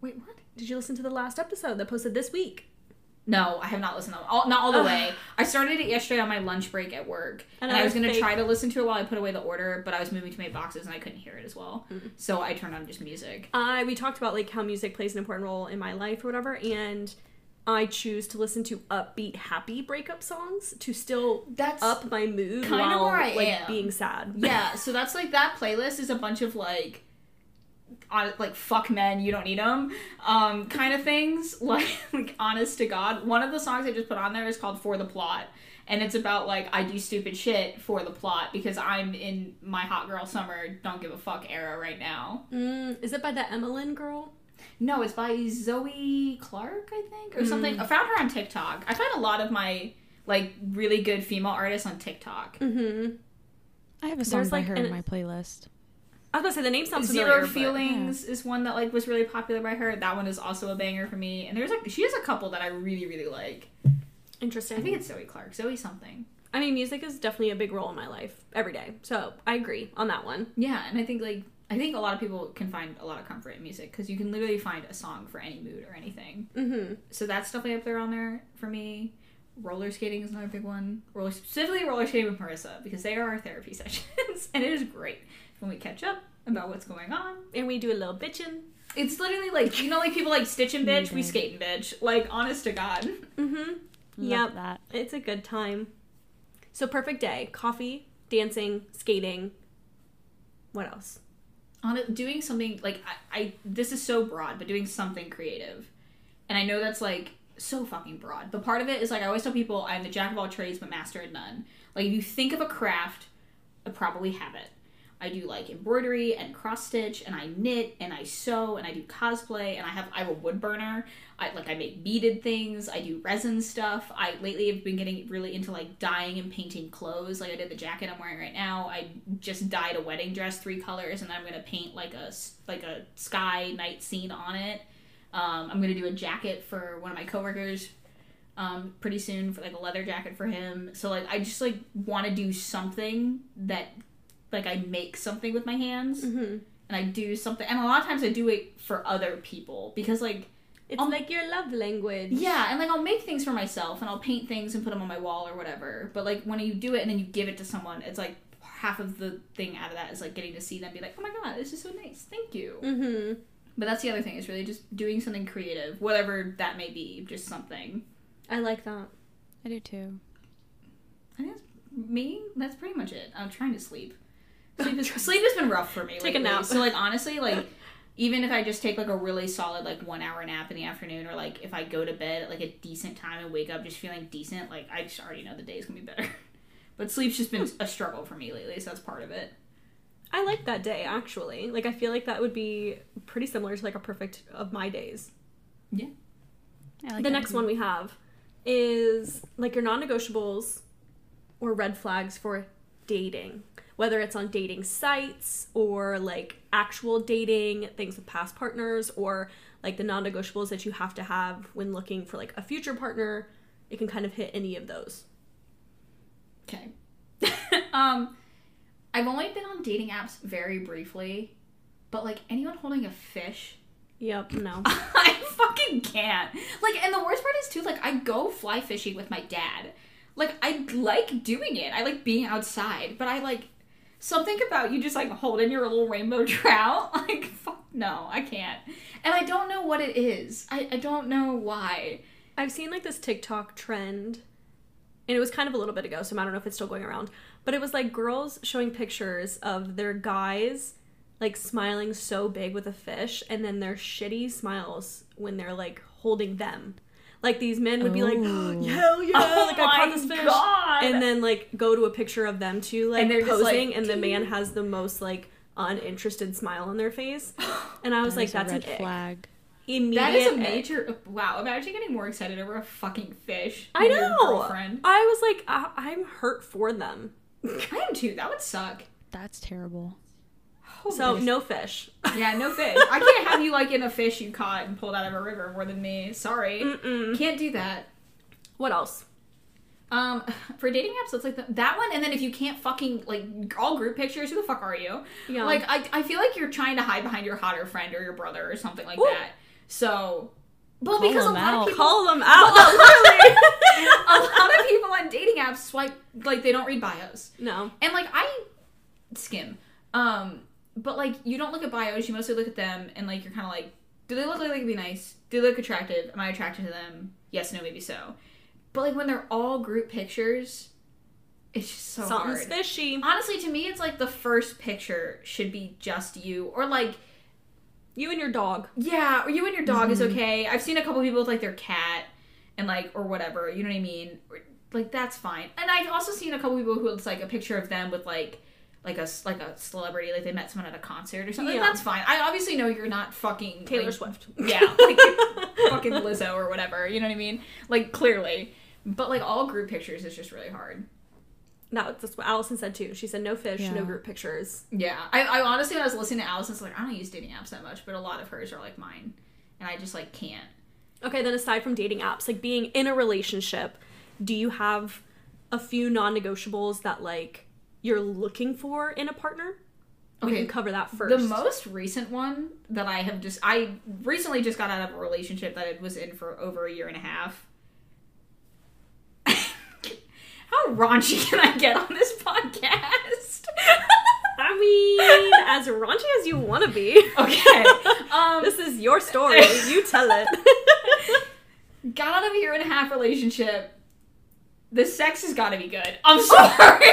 wait what? Did you listen to the last episode that posted this week? No, I have not listened to all, not all the way. I started it yesterday on my lunch break at work, and, I was gonna try to listen to it while I put away the order, but I was moving too many boxes and I couldn't hear it as well. Mm. So I turned on just music. I we talked about like how music plays an important role in my life or whatever, and I choose to listen to upbeat, happy breakup songs to still That's up my mood while where I like am. being sad. yeah. So that's like that playlist is a bunch of like. On, like fuck men, you don't need them, um, kind of things. Like, like honest to God, one of the songs I just put on there is called "For the Plot," and it's about like I do stupid shit for the plot because I'm in my hot girl summer, don't give a fuck era right now. Mm, is it by that Emmeline girl? No, it's by Zoe Clark, I think, or something. Mm. I found her on TikTok. I find a lot of my like really good female artists on TikTok. Mm-hmm. I have a song There's, by like, her an- in my playlist. I was gonna say the name sounds familiar. Zero but- Feelings is one that like was really popular by her. That one is also a banger for me. And there's like she has a couple that I really really like. Interesting. I think it's Zoe Clark. Zoe something. I mean, music is definitely a big role in my life every day. So I agree on that one. Yeah, and I think like I think a lot of people can find a lot of comfort in music because you can literally find a song for any mood or anything. Mm-hmm. So that's definitely up there on there for me. Roller skating is another big one. Roller specifically roller skating with Marissa because they are our therapy sessions, and it is great when we catch up about what's going on. And we do a little bitching. It's literally like you know, like people like stitch and bitch, we Amazing. skate and bitch. Like honest to God. Mm-hmm. Love Yep. that. It's a good time. So perfect day. Coffee, dancing, skating. What else? on it doing something like I, I this is so broad but doing something creative and i know that's like so fucking broad but part of it is like i always tell people i'm the jack of all trades but master at none like if you think of a craft i probably have it i do like embroidery and cross stitch and i knit and i sew and i do cosplay and i have i have a wood burner. I like i make beaded things. I do resin stuff. I lately have been getting really into like dyeing and painting clothes like i did the jacket i'm wearing right now. I just dyed a wedding dress three colors and i'm gonna paint like a like a sky night scene on it. Um, i'm gonna do a jacket for one of my coworkers um, pretty soon for like a leather jacket for him. So like i just like want to do something that like i make something with my hands Mm-hmm. and i do something and a lot of times i do it for other people because like It's Um, like your love language. yeah, and like I'll make things for myself and I'll paint things and put them on my wall or whatever. But like when you do it and then you give it to someone, it's like half of the thing out of that is like getting to see them be like, oh my god, this is so nice, thank you. Mm-hmm. But that's the other thing is really just doing something creative, whatever that may be, just something. I like that. I do too. I think that's me. That's pretty much it. I'm trying to sleep. Sleep, is, sleep has been rough for me. Take a nap. So like honestly, like even if I just take like a really solid like one hour nap in the afternoon, or like if I go to bed at like a decent time and wake up just feeling decent, like I just already know the day's gonna be better. But sleep's just been a struggle for me lately, so that's part of it. I like that day actually. Like I feel like that would be pretty similar to like a perfect of my days. Yeah. like the next too. one we have is like your non-negotiables or red flags for dating whether it's on dating sites or like actual dating things with past partners or like the non-negotiables that you have to have when looking for like a future partner it can kind of hit any of those Okay. um, I've only been on dating apps very briefly, but like anyone holding a fish yep no I fucking can't. Like, and the worst part is too, like, I go fly fishing with my dad. Like, I like doing it. I like being outside, but I like something about you just like holding your little rainbow trout. Like, fuck no, I can't. And I don't know what it is. I, I don't know why. I've seen like this TikTok trend, and it was kind of a little bit ago, so I don't know if it's still going around. But it was like girls showing pictures of their guys like smiling so big with a fish, and then their shitty smiles when they're like holding them. Like these men would be like, Oh. hell yeah, Oh like I caught this fish. God. And then like go to a picture of them too, like And they're just, like, posing, and the man has the most like uninterested smile on their face. And I was That like, that's a red an ick. flag. Immediate That is a ick. major. Uh, wow, imagine getting more excited over a fucking fish. I than your know. I was like, I- I'm hurt for them. I am too. That would suck. That's terrible. So Holy no fish. Yeah, no fish. I can't have you like in a fish you caught and pulled out of a river more than me. Sorry. Mm-mm. Can't do that. What else? Um, for dating apps, it's like the, that one, and then if you can't fucking like all group pictures, who the fuck are you? Yeah. Like, I, I feel like you're trying to hide behind your hotter friend or your brother or something like Ooh. that. So, well, Call because a lot out. of people, Call them out. literally. a lot of people on dating apps swipe like they don't read bios. no. And like I skim. Um but like you don't look at bios, you mostly look at them and like you're kinda like, do they look like they could be nice? Do they look attractive? Am I attracted to them? Yes, no, maybe so. But like when they're all group pictures, it's just so Something's hard. fishy. Honestly, to me it's like the first picture should be just you. Or like You and your dog. yeah, or you and your dog is Mhm. okay. I've seen a couple people with like their cat and like or whatever, you know what I mean? Like that's fine. And I've also seen a couple people who it's like a picture of them with like like a like a celebrity, like they met someone at a concert or something. Yeah. That's fine. I obviously know you're not fucking Taylor like, Swift. Yeah, like fucking Lizzo or whatever. You know what I mean? Like clearly, but like all group pictures is just really hard. that, that's what Allison said too. She said no fish, Yeah. no group pictures. Yeah, I, I honestly, when I was listening to Allison's, like, I don't use dating apps that much, but a lot of hers are like mine, and I just like can't. Okay, then aside from dating apps, like being in a relationship, do you have a few non-negotiables that like you're looking for in a partner? We Okay, can cover that first. The most recent one that I have just I recently just got out of a relationship that I was in for over a year and a half. How raunchy can I get on this podcast? I mean, as raunchy as you want to be. okay. Um This is your story. You tell it. got out of a year and a half relationship. The sex has got to be good. I'm sorry.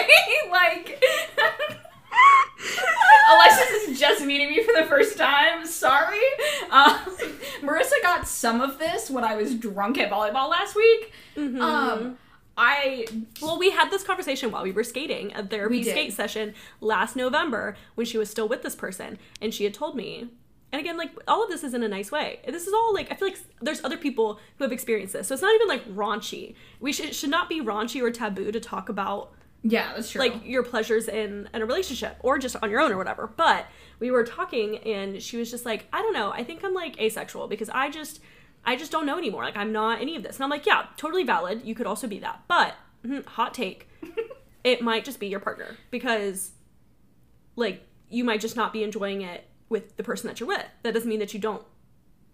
like Alexis is just meeting me for the first time. Sorry. Um, Marissa got some of this when I was drunk at volleyball last week. Mhm. Um, I Well, we had this conversation while we were skating a therapy skate session last November when she was still with this person, and she had told me. And again, like all of this is in a nice way. This is all like I feel like there's other people who have experienced this, so it's not even like raunchy. We should should not be raunchy or taboo to talk about yeah, that's true. like your pleasures in, in a relationship or just on your own or whatever. But we were talking and she was just like, I don't know, I think I'm like asexual because I just I just don't know anymore. Like I'm not any of this. And I'm like, yeah, totally valid. You could also be that. But mhm, hot take. it might just be your partner because like you might just not be enjoying it with the person that you're with. That doesn't mean that you don't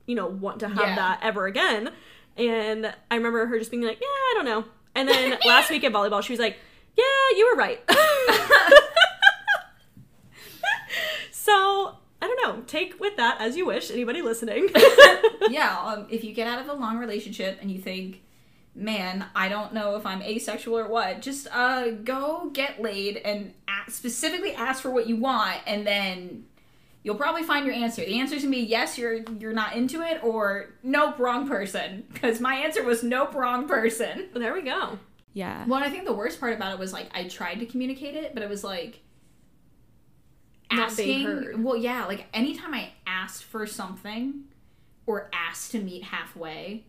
you know want to have Yeah. that ever again. And I remember her just being like, "Yeah, I don't know." And then last week at volleyball, she was like, "Yeah, you were right." so I don't know. Take with that as you wish. Anybody listening? yeah, um, if you get out of a long relationship and you think, man, I don't know if I'm asexual or what, just uh, go get laid and a specifically ask for what you want, and then you'll probably find your answer. The answer's gonna be yes, you're you're not into it, or nope, wrong person. Because my answer was nope, wrong person. there we go. Yeah. Well, I think the worst part about it was like I tried to communicate it, but it was like Not asking. heard. Well, yeah, like anytime I asked for something or asked to meet halfway,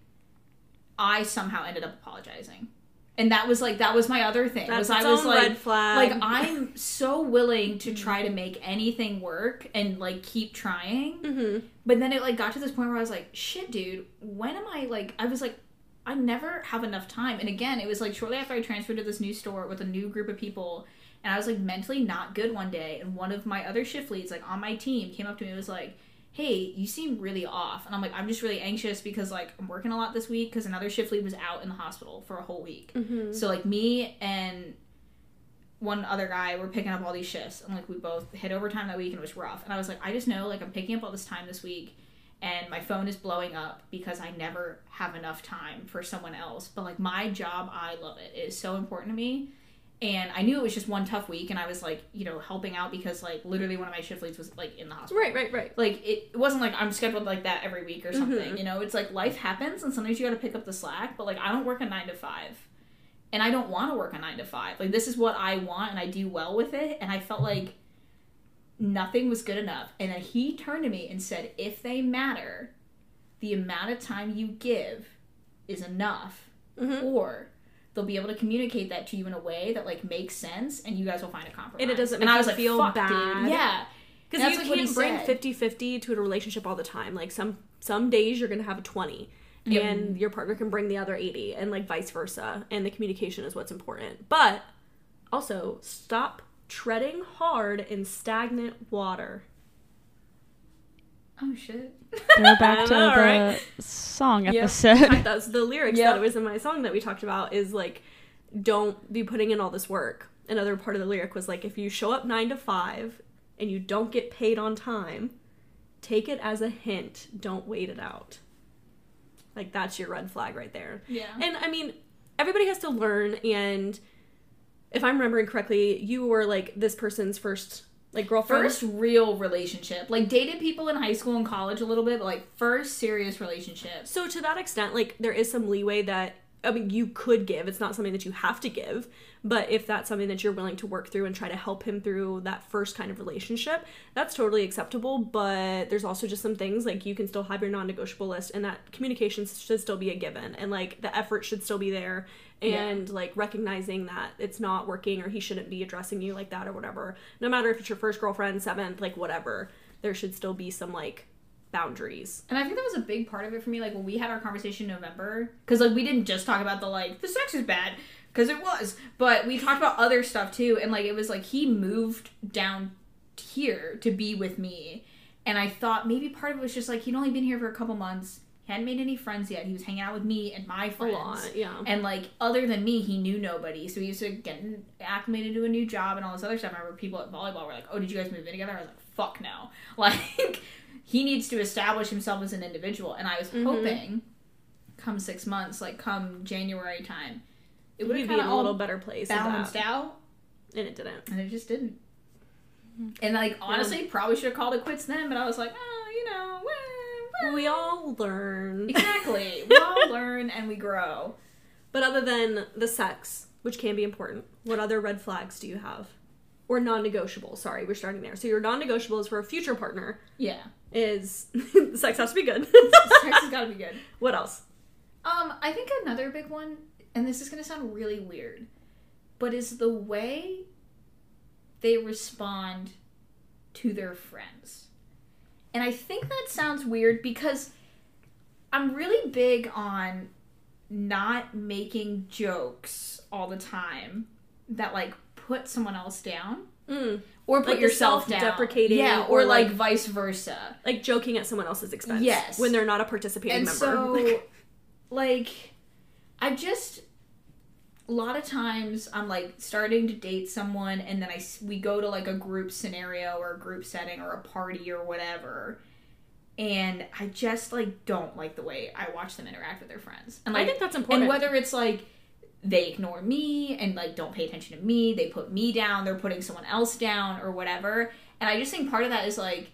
I somehow ended up apologizing. And that was like that was my other thing. That's was I was like red flag. like I'm so willing to try to make anything work and like keep trying. Mm-hmm. But then it like got to this point where I was like, shit, dude, when am I like I was like I never have enough time. And again, it was like shortly after I transferred to this new store with a new group of people and I was like mentally not good one day and one of my other shift leads like on my team came up to me and was like, "Hey, you seem really off." And I'm like, "I'm just really anxious because like I'm working a lot this week cuz another shift lead was out in the hospital for a whole week." Mm-hmm. So like me and one other guy were picking up all these shifts and like we both hit overtime that week and it was rough. And I was like, I just know like I'm picking up all this time this week and my phone is blowing up because I never have enough time for someone else. But like my job, I love it. It is so important to me. And I knew it was just one tough week and I was like, you know, helping out because like literally one of my shift leads was like in the hospital Right, right, right. like it, it wasn't like I'm scheduled like that every week or something. Mhm. You know, it's like life happens and sometimes you got to pick up the slack. But like I don't work a nine to five, and I don't want to work a nine to five. Like this is what I want, and I do well with it. And I felt like nothing was good enough. And then he turned to me and said, "If they matter, the amount of time you give is enough, Mhm. or." They'll be able to communicate that to you in a way that like makes sense, and you guys will find a compromise. And it doesn't and make I was like, feel "Fuck, bad." dude. Yeah, Because you can't bring said. 50-50 to a relationship all the time. Like some some days you're gonna have a 20 Yep. and your partner can bring the other 80 and like vice versa. And the communication is what's important. But also stop treading hard in stagnant water. Oh shit. Throw back to know, the right? song Yep. episode. That's the lyrics Yep. that was in my song that we talked about is like don't be putting in all this work. Another part of the lyric was like if you show up 9 to 5 and you don't get paid on time, take it as a hint, don't wait it out. Like that's your red flag right there. Yeah. And I mean, everybody has to learn and if I'm remembering correctly, you were like this person's first like girlfriend. first real relationship. Like dated people in high school and college a little bit, but like first serious relationship. So to that extent, like there is some leeway that I mean, you could give. It's not something that you have to give, but if that's something that you're willing to work through and try to help him through that first kind of relationship, that's totally acceptable. But there's also just some things like you can still have your non-negotiable list, and that communication should still be a given, and like the effort should still be there, and like recognizing that it's not working or he shouldn't be addressing you like that or whatever. No matter if it's your first girlfriend, seventh, like whatever, there should still be some like boundaries. And I think that was a big part of it for me. Like when we had our conversation in November, because like we didn't just talk about the like the sex is bad because it was, but we talked about other stuff too. And like it was like he moved down here to be with me, and I thought maybe part of it was just like he'd only been here for a couple months. He hadn't made any friends yet. He was hanging out with me and my A friends. lot, yeah. And like other than me, he knew nobody. So he used to get acclimated to a new job and all this other stuff. I remember people at volleyball were like, "Oh, did you guys move in together?" I was like, "Fuck no!" Like he needs to establish himself as an individual. And I was Mhm. hoping, come six months, like come January time, it would be in a little better place. balanced out, and it didn't. and it just didn't. And like honestly, probably should have called it quits then. But I was like, oh, you know, well, well." We all learn. exactly. we all learn and we grow. But other than the sex, which can be important, what other red flags do you have? Or non-negotiable. Sorry, we're starting there. So your non-negotiables for a future partner Yeah, is sex has to be good. sex has got to be good. what else? Um, I think another big one, and this is gonna sound really weird, but is the way they respond to their friends. And I think that sounds weird because I'm really big on not making jokes all the time that like put someone else down Mm, or put Like yourself down. self-deprecating yeah, or, or, like, like- vice versa. like joking at someone else's expense. Yes. When they're not a participating and member. so like i just a lot of times i'm like starting to date someone and then i we go to like a group scenario or a group setting or a party or whatever and i just like don't like the way i watch them interact with their friends and I think that's important. and whether it's like they ignore me and like don't pay attention to me. They put me down. They're putting someone else down or whatever. And i just think part of that is like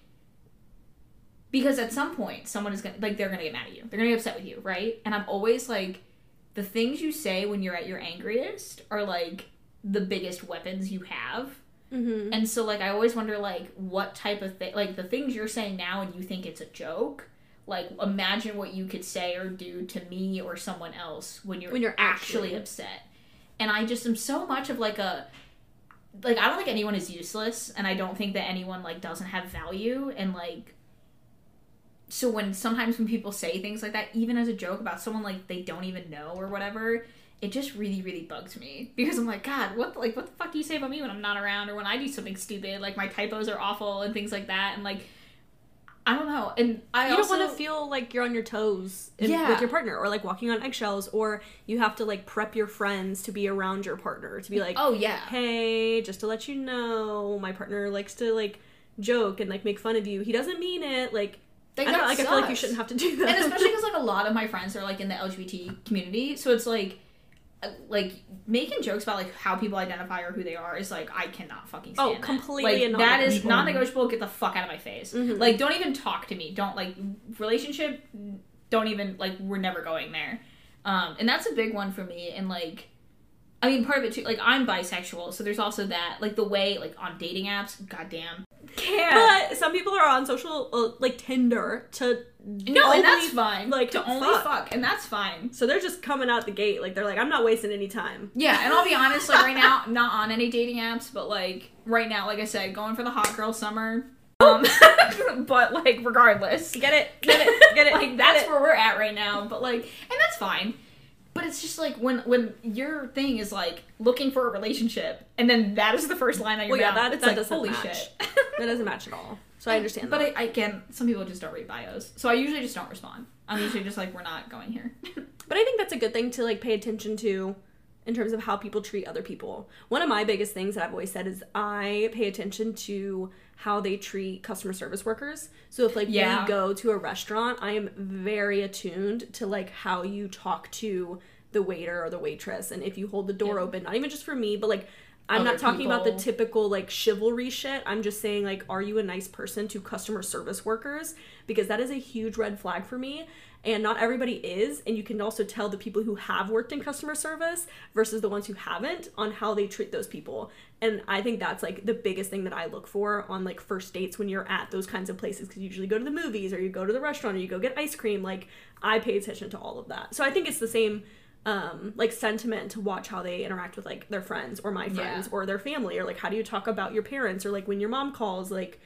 because at some point someone is gonna like they're gonna get mad at you. They're gonna get upset with you right? And i'm always like the things you say when you're at your angriest are like the biggest weapons you have. Mhm. and so like I always wonder like what type of thing like the things you're saying now and you think it's a joke. Like imagine what you could say or do to me or someone else when you're When you're actually actually- upset. And I just am so much of like a like I don't think anyone is useless and I don't think that anyone like doesn't have value. And like so when sometimes when people say things like that even as a joke about someone like they don't even know or whatever it just really really bugs me. Because i'm like god what the, like what the fuck do you say about me when i'm not around or when i do something stupid? Like my typos are awful and things like that. And like i don't know. And i you also don't want to feel like you're on your toes in, Yeah. with your partner or like walking on eggshells or you have to like prep your friends to be around your partner to be like oh yeah. Hey just to let you know my partner likes to like joke and like make fun of you. He doesn't mean it like I, don't, like I feel like you shouldn't have to do that. And especially because like a lot of my friends are like in the lgbt community so it's like like making jokes about like how people identify or who they are is like I cannot fucking stand Oh, that. completely like that is non-negotiable. Get the fuck out of my face. Mhm. Like don't even talk to me. Don't like relationship. Don't even like we're never going there. Um, and that's a big one for me. And like, I mean, part of it too. Like I'm bisexual, so there's also that. Like the way like on dating apps. Goddamn. Can't. but some people are on social uh, like tinder to no, only, and that's fine. like, to only fuck. fuck, and that's fine. so they're just coming out the gate like they're like i'm not wasting any time Yeah, and I'll be honest, like right now, not on any dating apps, but like right now, like I said, going for the hot girl summer. Um, but like regardless, get it get it get it like that's it. where we're at right now. But like, and that's fine. But it's just like when when your thing is like looking for a relationship, and then that is the first line on your Well, yeah, that- it's that like doesn't holy match. shit. that doesn't match at all so i understand But that I, I again, some people just don't read bios, so I usually just don't respond. I'm usually just like, we're not going here. But I think that's a good thing to like pay attention to in terms of how people treat other people. One of my biggest things that I've always said is I pay attention to how they treat customer service workers. So if like Yeah. we go to a restaurant, I am very attuned to like how you talk to the waiter or the waitress and if you hold the door Yeah. open, not even just for me, but like I'm not talking about the typical like chivalry shit. I'm just saying like are you a nice person to customer service workers because that is a huge red flag for me and not everybody is and you can also tell the people who have worked in customer service versus the ones who haven't on how they treat those people. And I think that's like the biggest thing that I look for on like first dates when you're at those kinds of places because you usually go to the movies or you go to the restaurant or you go get ice cream like I pay attention to all of that. So I think it's the same um like sentiment to watch how they interact with like their friends or my friends Yeah. or their family or like how do you talk about your parents or like when your mom calls like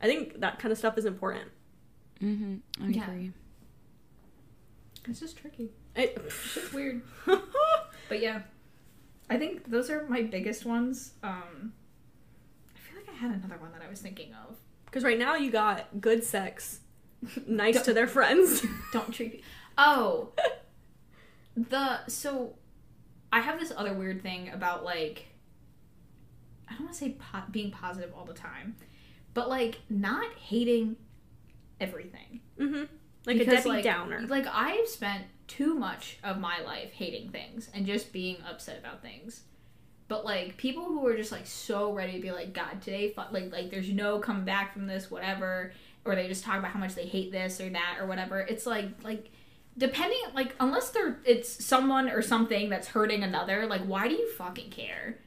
i think that kind of stuff is important Mm-hmm. I Yeah. agree. It's just tricky. it, It's weird. But yeah, I think those are my biggest ones. Um, I feel like I had another one that I was thinking of. because right now you got good sex nice to their friends Don't treat me. Oh, the so I have this other weird thing about like I don't want to say po- being positive all the time, but like not hating everything. hmm like Because, a debbie like, downer Like I've spent too much of my life hating things and just being upset about things. But like people who are just like so ready to be like, God, today, fu-, like like there's no coming back from this, whatever, or they just talk about how much they hate this or that or whatever. It's like like depending like unless they're it's someone or something that's hurting another, like why do you fucking care?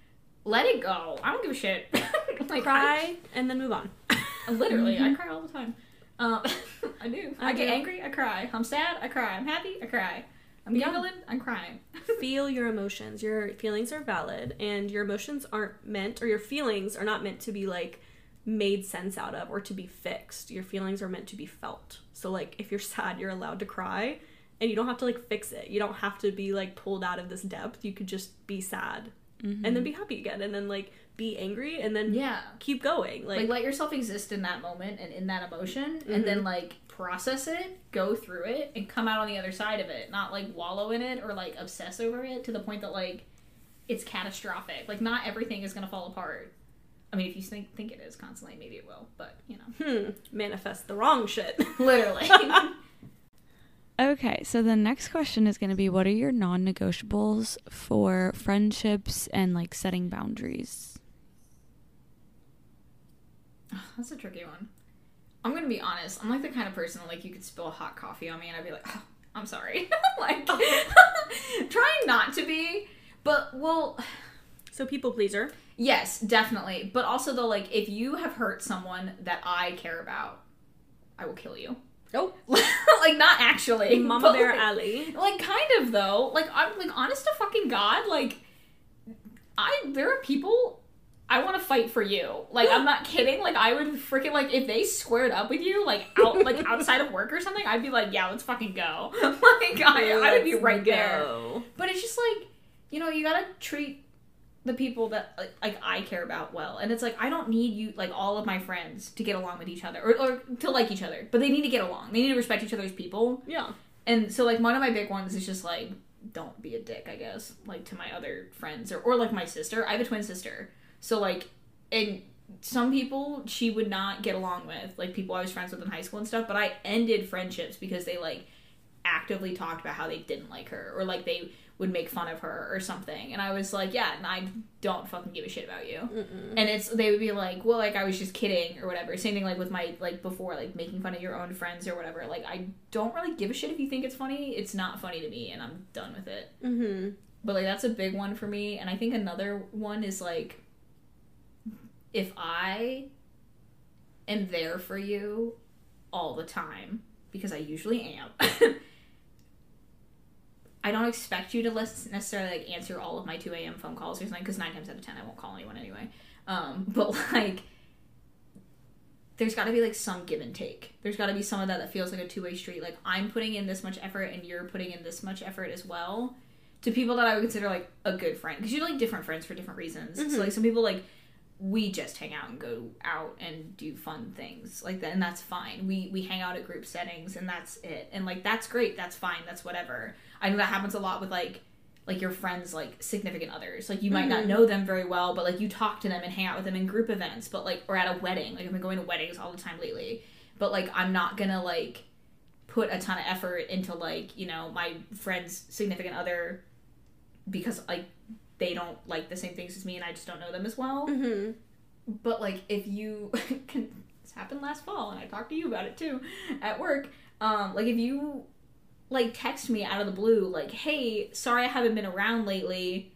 Let it go. I don't give a shit. like cry and then move on I, literally, I cry all the time. Um, I do. I, I get do. angry. I cry. I'm sad. I cry. I'm happy. I cry. I'm Yeah. giggling. I'm crying. feel your emotions your feelings are valid and your emotions aren't meant or your feelings are not meant to be like made sense out of or to be fixed your feelings are meant to be felt so like if you're sad you're allowed to cry and you don't have to like fix it you don't have to be like pulled out of this depth you could just be sad and then be happy again and then like be angry and then yeah. keep going Like, like, let yourself exist in that moment and in that emotion, and then like process it, go through it, and come out on the other side of it. Not like wallow in it or like obsess over it to the point that like it's catastrophic. Like not everything is gonna fall apart. I mean, if you think think it is constantly, maybe it will. But you know, hmm manifest the wrong shit literally. Okay, so the next question is going to be what are your non negotiables for friendships and like setting boundaries? That's a tricky one. I'm gonna be honest. I'm like the kind of person that like you could spill hot coffee on me and I'd be like, oh, I'm sorry. like trying not to be, but well, so people pleaser yes, definitely. But also though, like if you have hurt someone that I care about, I will kill you. Oh like not actually, mama bear like, alley like kind of though. Like I'm like honest to fucking god. Like I there are people I want to fight for you. Like I'm not kidding. Like I would freaking like if they squared up with you like out like outside of work or something. I'd be like, yeah, let's fucking go. like I, I would be right there. But it's just like you know you gotta treat the people that like, like I care about well, and it's like I don't need you like all of my friends to get along with each other or, or to like each other, but they need to get along. They need to respect each other's people. yeah And so like one of my big ones is just like don't be a dick, I guess, like to my other friends or or like my sister. I have a twin sister. So like and some people she would not get along with, like people I was friends with in high school and stuff, but I ended friendships because they like actively talked about how they didn't like her or like they would make fun of her or something. And I was like, yeah, and I don't fucking give a shit about you. And it's they would be like, well, like I was just kidding or whatever. Same thing like with my like before, like making fun of your own friends or whatever. Like I don't really give a shit if you think it's funny. It's not funny to me, and I'm done with it. mm-hmm But like that's a big one for me. And I think another one is like, if I am there for you all the time because I usually am. I don't expect you to lis- necessarily like answer all of my 2 a.m. phone calls or something because nine times out of ten I won't call anyone anyway. Um, but like, there's got to be like some give and take. There's got to be some of that that feels like a two way street. Like I'm putting in this much effort and you're putting in this much effort as well to people that I would consider like a good friend because you're like different friends for different reasons. So like some people like we just hang out and go out and do fun things like that and that's fine we we hang out at group settings and that's it and like that's great that's fine that's whatever i know that happens a lot with like like your friends like significant others like you might not know them very well but like you talk to them and hang out with them in group events but like or at a wedding like i've been going to weddings all the time lately but like i'm not gonna like put a ton of effort into like you know my friend's significant other because like they don't like the same things as me and I just don't know them as well. Mm-hmm. But like if you can this happened last fall and I talked to you about it too at work. Um like if you like text me out of the blue like, "Hey, sorry I haven't been around lately."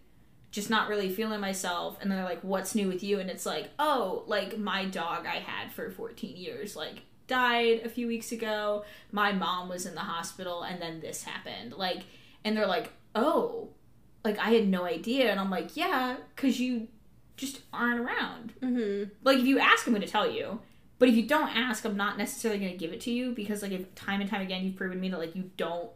Just not really feeling myself, and then they're like, "What's new with you?" And it's like, "Oh, like my dog I had for 14 years, like died a few weeks ago. My mom was in the hospital, and then this happened." Like, and they're like, "Oh, like I had no idea," and I'm like, "Yeah, cause you just aren't around." Mm-hmm. like if you ask i'm going to tell you but if you don't ask i'm not necessarily going to give it to you because like if time and time again you've proven me that like you don't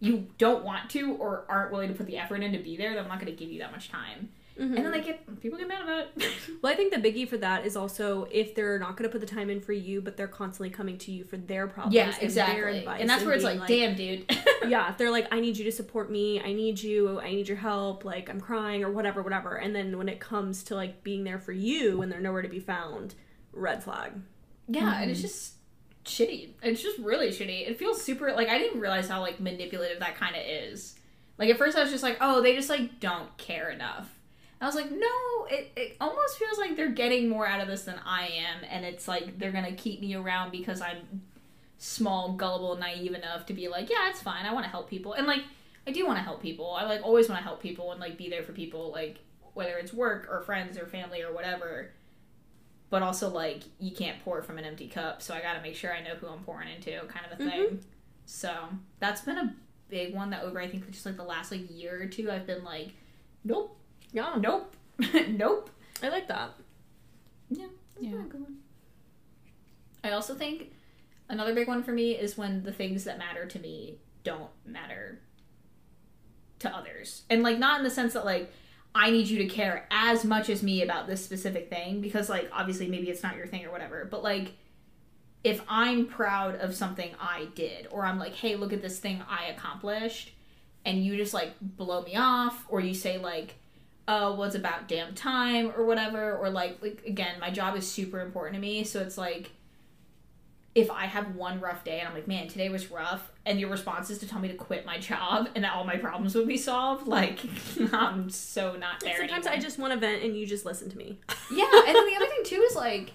you don't want to or aren't willing to put the effort in to be there then i'm not going to give you that much time Mm-hmm. and then they get people get mad about it Well, I think the biggie for that is also if they're not going to put the time in for you, but they're constantly coming to you for their problems. yeah and their exactly advice and that's where it's being like, damn dude yeah, if they're like, I need you to support me, I need you, I need your help, like I'm crying or whatever, whatever. And then when it comes to like being there for you and they're nowhere to be found, red flag. Yeah and it's mm-hmm. just shitty. It's just really shitty. It feels super like i didn't realize how like manipulative that kind of is. Like at first i was just like oh they just like don't care enough. And i was like no it, it almost feels like they're getting more out of this than i am and it's like they're gonna keep me around because i'm small gullible naive enough to be like yeah it's fine. I want to help people and like i do want to help people. I like always want to help people and like be there for people like whether it's work or friends or family or whatever but also like you can't pour from an empty cup so i gotta make sure i know who i'm pouring into kind of a mm-hmm. thing. So that's been a big one that over i think just like the last like year or two i've been like nope. Yeah, nope. Nope. I like that. yeah. That's Yeah. a good one. I also think another big one for me is when the things that matter to me don't matter to others. And like not in the sense that like I need you to care as much as me about this specific thing because like obviously maybe it's not your thing or whatever but like if I'm proud of something I did or I'm like hey look at this thing I accomplished and you just like blow me off or you say like oh well it's about damn time or whatever or like like again my job is super important to me so it's like if I have one rough day and I'm like, man, today was rough, and your response is to tell me to quit my job and that all my problems would be solved, like, I'm so not there. Sometimes I just want to vent and you just listen to me. Yeah, and then the other thing too is like,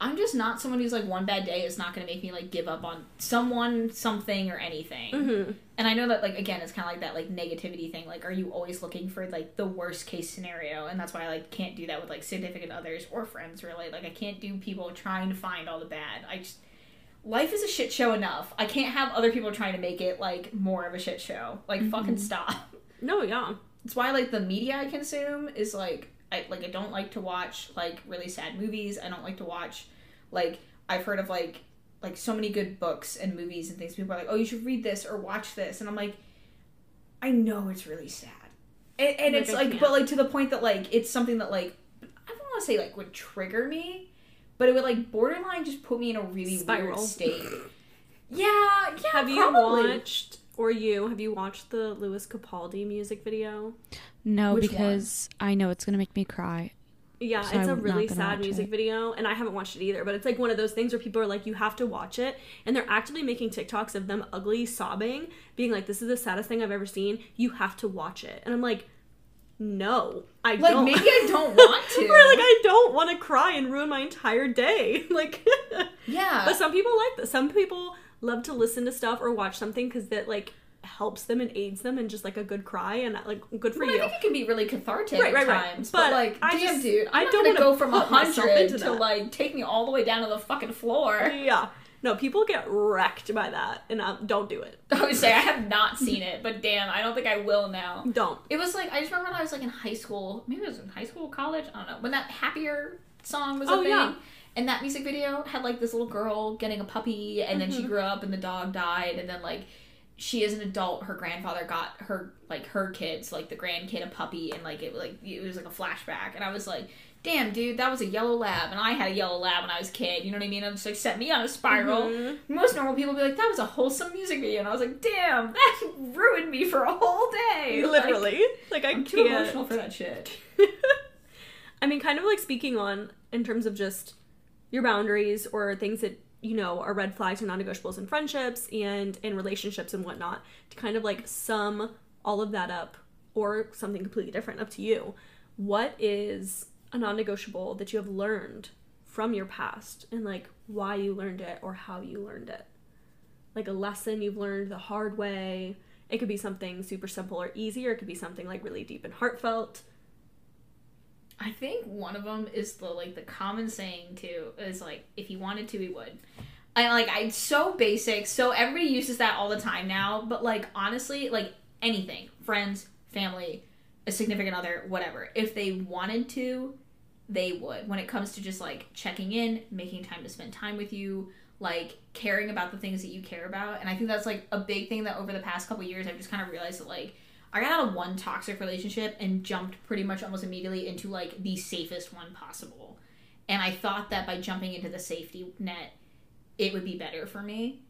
I'm just not someone who's like, one bad day is not going to make me like give up on someone, something, or anything. Mm-hmm. And I know that like again, it's kind of like that like negativity thing. Like, are you always looking for like the worst case scenario? And that's why I like can't do that with like significant others or friends. Really, like I can't do people trying to find all the bad. I just life is a shit show enough. I can't have other people trying to make it like more of a shit show. Like mm-hmm. fucking stop. No, yeah. It's why like the media I consume is like I like I don't like to watch like really sad movies. I don't like to watch like I've heard of like like so many good books and movies and things. People are like, oh, you should read this or watch this, and I'm like, I know it's really sad, and, and Like, it's I like, can't. but like to the point that like it's something that like I don't want to say like would trigger me, but it would like borderline just put me in a really Spiral. weird state. Yeah, yeah. Have you probably. watched or you have you watched the Lewis Capaldi music video? No, Which because I know it's gonna make me cry. Yeah, So it's a I'm not really sad music it. video, and I haven't watched it either. But it's like one of those things where people are like, you have to watch it, and they're actively making TikToks of them ugly sobbing, being like, "This is the saddest thing I've ever seen. You have to watch it." And I'm like, no, I Like don't. Like maybe I don't want to. or like I don't want to cry and ruin my entire day. like, yeah. but some people like this. Some people love to listen to stuff or watch something because that like helps them and aids them and just like a good cry and like good for Well, you. I think it can be really cathartic Right, at right, right. times. But But, like, I damn, just- dude, I I'm not don't gonna wanna go from a hundred to like take me all the way down to the fucking floor. yeah. No, people get wrecked by that, and um, don't do it. I would say I have not seen it, but damn, I don't think I will now. Don't. It was like I just remember when I was like in high school, maybe it was in high school, college, I don't know, when that happier song was a Oh, thing. yeah. And that music video had like this little girl getting a puppy, and then she Mhm. grew up, and the dog died, and then like she as an adult, her grandfather got her like her kids, like the grandkid, a puppy, and like it like it was like a flashback, and I was like, damn, dude, that was a yellow lab, and I had a yellow lab when I was a kid. You know what I mean? It just like set me on a spiral. Mhm. Most normal people would be like, that was a wholesome music video, and I was like, damn, that ruined me for a whole day. Literally. Like, I I'm too can't. emotional for that shit. I mean, kind of like speaking on in terms of just your boundaries or things that you know are red flags or non-negotiables in friendships and in relationships and whatnot. To kind of like sum all of that up or something completely different, up to you. What is a non negotiable that you have learned from your past and like why you learned it or how you learned it? Like a lesson you've learned the hard way. It could be something super simple or easy, or it could be something like really deep and heartfelt. I think one of them is the like the common saying too is like if he wanted to he would. I like I so basic, so everybody uses that all the time now, but like honestly, like anything, friends, family, a significant other, whatever. If they wanted to, they would. When it comes to just like checking in, making time to spend time with you, like caring about the things that you care about. And I think that's like a big thing that over the past couple years I've just kind of realized that like I got out of one toxic relationship and jumped pretty much almost immediately into like the safest one possible. And I thought that by jumping into the safety net, it would be better for me.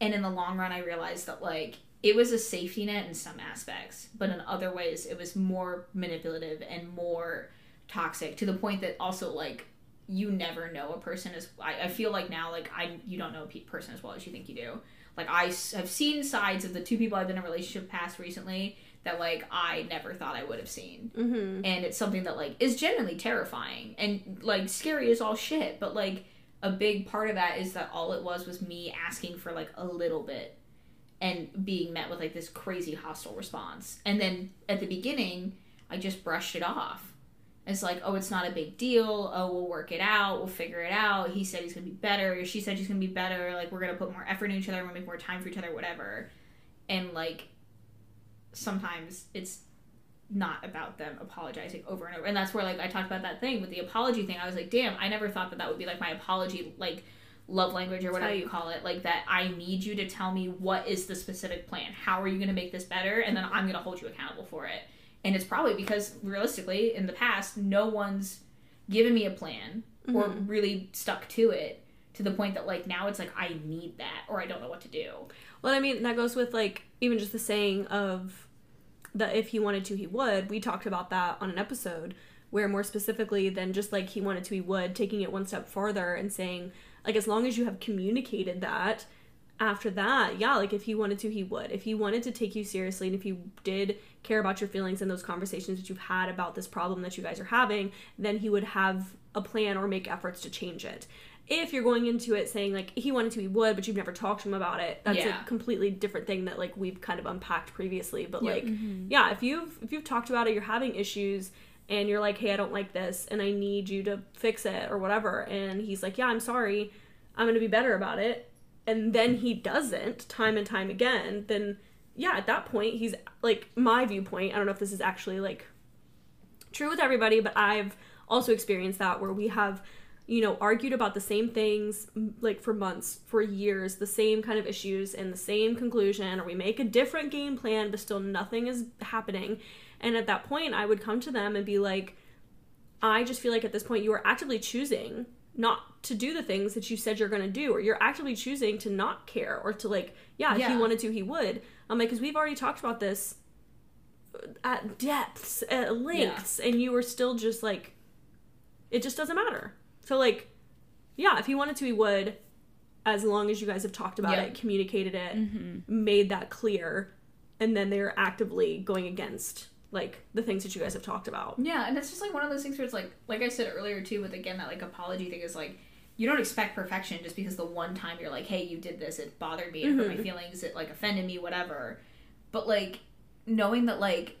And in the long run, I realized that like it was a safety net in some aspects, but in other ways, it was more manipulative and more toxic to the point that also like you never know a person as I, I feel like now like I you don't know a pe- person as well as you think you do. Like I s- have seen sides of the two people I've been in a relationship past recently that like I never thought I would have seen, Mm-hmm. and it's something that like is genuinely terrifying and like scary as all shit. But like a big part of that is that all it was was me asking for like a little bit and being met with like this crazy hostile response. And then at the beginning, I just brushed it off. It's like, oh, it's not a big deal. Oh, we'll work it out. We'll figure it out. He said he's gonna be better. She said she's gonna be better. Like we're gonna put more effort in each other. We're gonna make more time for each other. Whatever. And like, sometimes it's not about them apologizing over and over. And that's where like I talked about that thing with the apology thing. I was like, damn, I never thought that that would be like my apology, like love language or whatever you call it. Like that I need you to tell me what is the specific plan. How are you going to make this better? And then I'm going to hold you accountable for it. And it's probably because realistically, in the past, no one's given me a plan or mm-hmm. really stuck to it to the point that like now it's like I need that or I don't know what to do. Well, I mean, that goes with like even just the saying of that if he wanted to, he would. We talked about that on an episode where more specifically than just like he wanted to, he would, taking it one step farther and saying, like, as long as you have communicated that, after that, yeah, like if he wanted to, he would. If he wanted to take you seriously and if he did care about your feelings and those conversations that you've had about this problem that you guys are having, then he would have a plan or make efforts to change it. If you're going into it saying like he wanted to, he would, but you've never talked to him about it, that's Yeah. a completely different thing that like we've kind of unpacked previously. But Yep. like, mm-hmm. yeah, if you've if you've talked about it, you're having issues and you're like, hey, I don't like this and I need you to fix it or whatever, and he's like, yeah, I'm sorry, I'm gonna be better about it and then he doesn't time and time again, then yeah, at that point he's like my viewpoint. I don't know if this is actually like true with everybody, but I've also experienced that where we have you know argued about the same things like for months for years the same kind of issues and the same conclusion or we make a different game plan but still nothing is happening and at that point i would come to them and be like I just feel like at this point you are actively choosing not to do the things that you said you're going to do, or you're actively choosing to not care, or to like, yeah, if he wanted to, he would. I'm like, because we've already talked about this at depths, at lengths, and you were still just like, it just doesn't matter. So like, yeah, if he wanted to, he would, as long as you guys have talked about Yeah. it, communicated it, Mm-hmm. made that clear, and then they're actively going against like the things that you guys have talked about. Yeah, and it's just like one of those things where it's like, like I said earlier too, with again that like apology thing is like, you don't expect perfection just because the one time you're like, hey, you did this, it bothered me, it hurt my mm-hmm. feelings, it like offended me, whatever. But like knowing that like